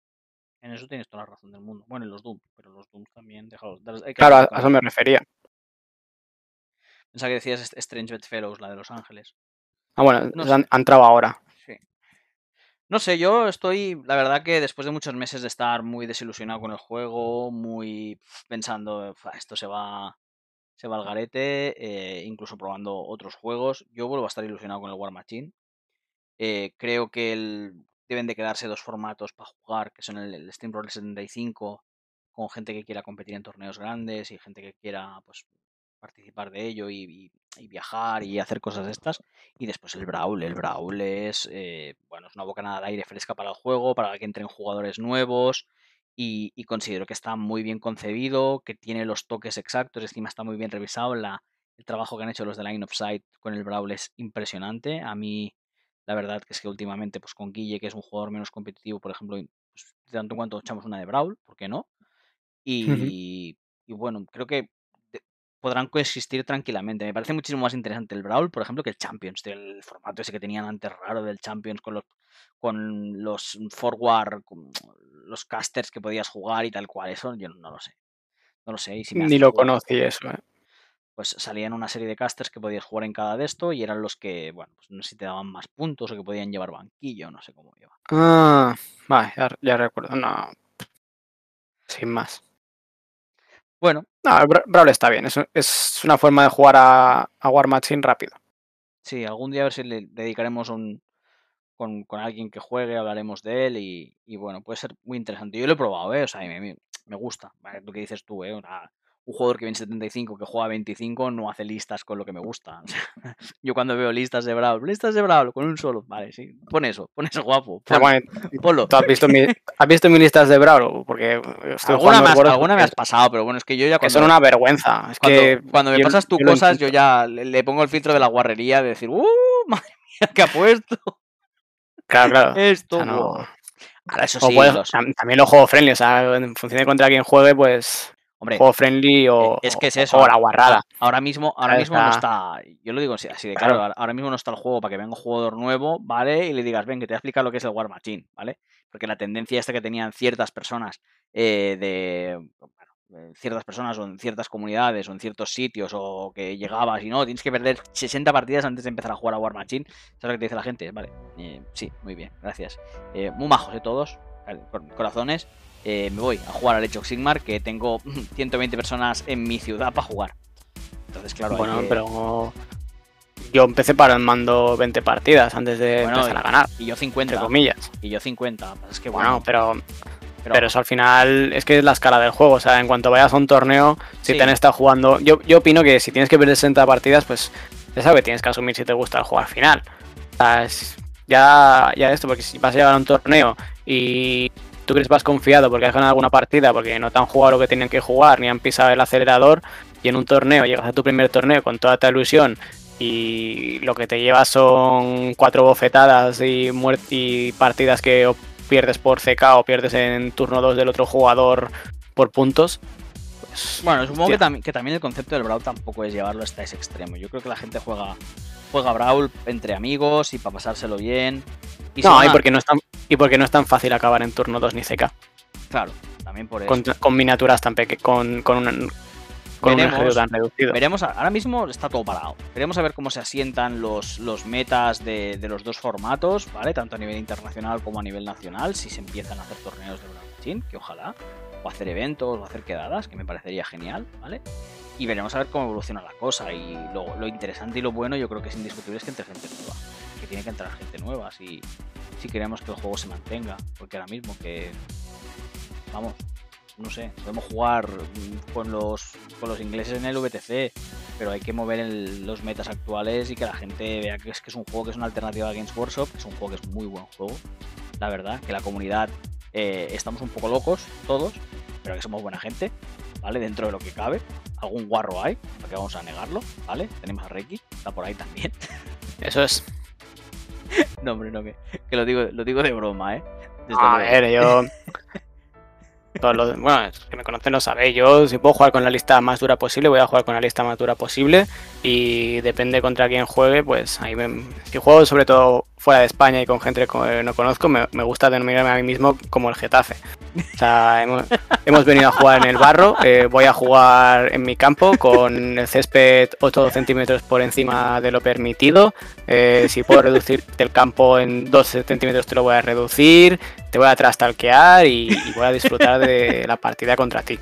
En eso tienes toda la razón del mundo. Bueno, en los Doom, pero los Doom también, déjalos. Claro, a eso me refería. Pensaba que decías Strange Bedfellows, la de Los Ángeles. Ah, bueno, han, entrado ahora. No sé, yo estoy, la verdad que después de muchos meses de estar muy desilusionado con el juego, muy pensando, esto se va, se va al garete, eh, incluso probando otros juegos, yo vuelvo a estar ilusionado con el War Machine. Eh, creo que el, deben de quedarse dos formatos para jugar, que son el, el Steam Roll 75, con gente que quiera competir en torneos grandes y gente que quiera pues participar de ello y, viajar y hacer cosas de estas. Y después el Brawl. El Brawl es, eh, bueno, es una bocanada de aire fresca para el juego, para que entren jugadores nuevos. Y, considero que está muy bien concebido, que tiene los toques exactos, encima está muy bien revisado. La, el trabajo que han hecho los de Line of Sight con el Brawl es impresionante. A mí, la verdad que es que últimamente, pues con Guille, que es un jugador menos competitivo, por ejemplo, pues, de tanto en cuanto echamos una de Brawl, ¿por qué no? Y, y bueno, creo que podrán coexistir tranquilamente. Me parece muchísimo más interesante el Brawl, por ejemplo, que el Champions, el formato ese que tenían antes raro del Champions con los con los forward, los casters que podías jugar y tal cual. Eso yo no lo sé. No lo sé. Ni lo conocí eso, ¿eh? Pues salían una serie de casters que podías jugar en cada de esto y eran los que, bueno, pues no sé si te daban más puntos o que podían llevar banquillo, no sé cómo iba. Ah, vale, ya, ya recuerdo. No. Sin más. Bueno. No, Brawl está bien. Es, es una forma de jugar a, a War Machine rápido. Sí, algún día a ver si le dedicaremos un, con, con alguien que juegue, hablaremos de él y, y, bueno, puede ser muy interesante. Yo lo he probado, ¿eh? O sea, me, me gusta. Lo que dices tú, ¿eh? Una, un jugador que viene 75 que juega 25 no hace listas con lo que me gusta. yo cuando veo listas de Brawl, listas de Brawl con un solo, vale, sí, pon eso, pon eso guapo. Ponlo. ¿Tú has visto, mi, has visto mis listas de Brawl? Porque alguna, me has, alguna me has pasado, pero bueno, es que yo ya cuando, que son una vergüenza. Es cuando, que cuando me pasas tus cosas, yo ya le, pongo el filtro de la guarrería de decir, ¡uh! Madre mía, ¿qué ha puesto? Claro, claro. Esto, o sea, no... Ahora, eso sí, puedes, los... También los juegos friendly, o sea, en función de contra quien juegue, pues Hombre, juego friendly o, es que es eso. o la guarrada. Ahora mismo, ahora mismo no está. Yo lo digo así, así de claro. claro. Ahora mismo no está el juego para que venga un jugador nuevo, ¿vale? Y le digas, ven, que te voy a explicar lo que es el War Machine, ¿vale? Porque la tendencia esta que tenían ciertas personas eh, de. Bueno, ciertas personas o en ciertas comunidades o en ciertos sitios o que llegabas y no, tienes que perder 60 partidas antes de empezar a jugar a War Machine. ¿Sabes lo que te dice la gente? Vale, eh, sí, muy bien, gracias. Eh, muy majos de todos, corazones. Eh, me voy a jugar al Age of Sigmar, que tengo 120 personas en mi ciudad para jugar. Entonces, claro. Bueno, que... pero yo empecé para el mando 20 partidas antes de bueno, empezar a ganar. Y yo 50. Entre comillas. Y yo 50. Es que bueno, bueno pero, pero, pero. eso al final es que es la escala del juego. O sea, en cuanto vayas a un torneo, si sí. te han estado jugando. Yo, yo opino que si tienes que perder 60 partidas, pues ya sabes que tienes que asumir si te gusta el juego al final. O sea, es ya, ya esto, porque si vas a llegar a un torneo y tú crees vas confiado porque has ganado alguna partida, porque no te han jugado lo que tenían que jugar, ni han pisado el acelerador, y en un torneo llegas a tu primer torneo con toda esta ilusión y lo que te llevas son cuatro bofetadas y, y partidas que pierdes por CK o pierdes en turno 2 del otro jugador por puntos. Pues, bueno, supongo que, tam que, también el concepto del Brawl tampoco es llevarlo hasta ese extremo. Yo creo que la gente juega, juega Brawl entre amigos y para pasárselo bien. Y no, y porque no, es tan, y porque no es tan fácil acabar en turno 2 ni CK. Claro, también por eso. Con, con miniaturas tan pequeñas, con, con, una, con veremos, un tan reducido. Veremos, ahora mismo está todo parado. Veremos a ver cómo se asientan los, los metas de, de, los dos formatos, ¿vale? Tanto a nivel internacional como a nivel nacional, si se empiezan a hacer torneos de Machine, que ojalá, o hacer eventos, o hacer quedadas, que me parecería genial, ¿vale? Y veremos a ver cómo evoluciona la cosa. Y lo, lo interesante y lo bueno, yo creo que es indiscutible, es que entre gente nueva. Tiene que entrar gente nueva si, si queremos que el juego se mantenga. Porque ahora mismo que. Vamos, no sé, podemos jugar con los, con los ingleses en el VTC, pero hay que mover los metas actuales y que la gente vea que es, que es un juego que es una alternativa a Games Workshop, que es un juego que es muy buen juego, la verdad, que la comunidad eh, estamos un poco locos todos, pero que somos buena gente, ¿vale? Dentro de lo que cabe. Algún guarro hay, porque vamos a negarlo, ¿vale? Tenemos a Reiki, está por ahí también. Eso es. no, hombre, no, que, que, lo, digo, lo digo de broma, ¿eh? a ver, yo... bueno, es que me conocen lo sabéis. Yo, si puedo jugar con la lista más dura posible, voy a jugar con la lista más dura posible. Y depende contra quién juegue, pues ahí me, si juego sobre todo fuera de España y con gente que no conozco, me, gusta denominarme a mí mismo como el Getafe. O sea, hemos, venido a jugar en el barro, eh, voy a jugar en mi campo con el césped 8 centímetros por encima de lo permitido. Eh, si puedo reducir el campo en 12 centímetros, te lo voy a reducir. Te voy a trastalquear y, y voy a disfrutar de la partida contra ti.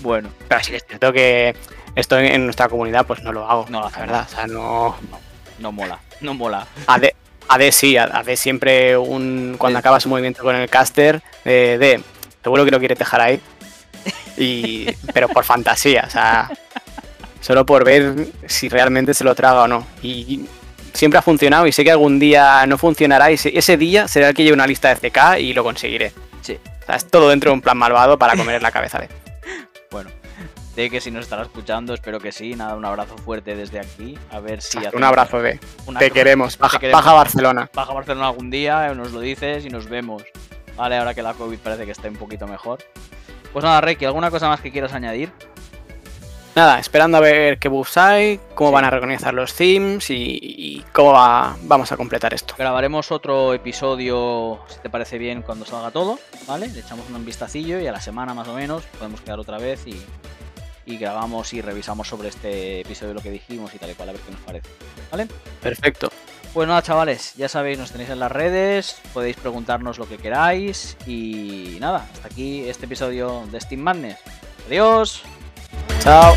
Bueno. Pero sí es cierto que esto en nuestra comunidad pues no lo hago, no, la verdad. O sea, no, no mola, no mola. AD sí, AD siempre un cuando acabas su movimiento con el caster de, de seguro que lo quieres dejar ahí. Y, pero por fantasía, o sea, solo por ver si realmente se lo traga o no. Y siempre ha funcionado y sé que algún día no funcionará y ese día será el que lleve una lista de CK y lo conseguiré. Sí. O sea, es todo dentro de un plan malvado para comer la cabeza de. bueno, de que si nos estará escuchando, espero que sí. Nada, un abrazo fuerte desde aquí. A ver si. Un abrazo de. Te, queremos. Baja, baja Barcelona. Baja Barcelona algún día, nos lo dices y nos vemos. Vale, ahora que la COVID parece que está un poquito mejor. Pues nada, Reiki, ¿alguna cosa más que quieras añadir? Nada, esperando a ver qué buffs hay, cómo van a reconocer los themes y, cómo vamos a completar esto. Grabaremos otro episodio, si te parece bien, cuando salga todo, ¿vale? Le echamos un vistacillo y a la semana más o menos podemos quedar otra vez y, y grabamos y revisamos sobre este episodio lo que dijimos y tal y cual, a ver qué nos parece. ¿Vale? Perfecto. Pues nada, chavales, ya sabéis, nos tenéis en las redes, podéis preguntarnos lo que queráis y nada, hasta aquí este episodio de Steam Madness. Adiós. Chao.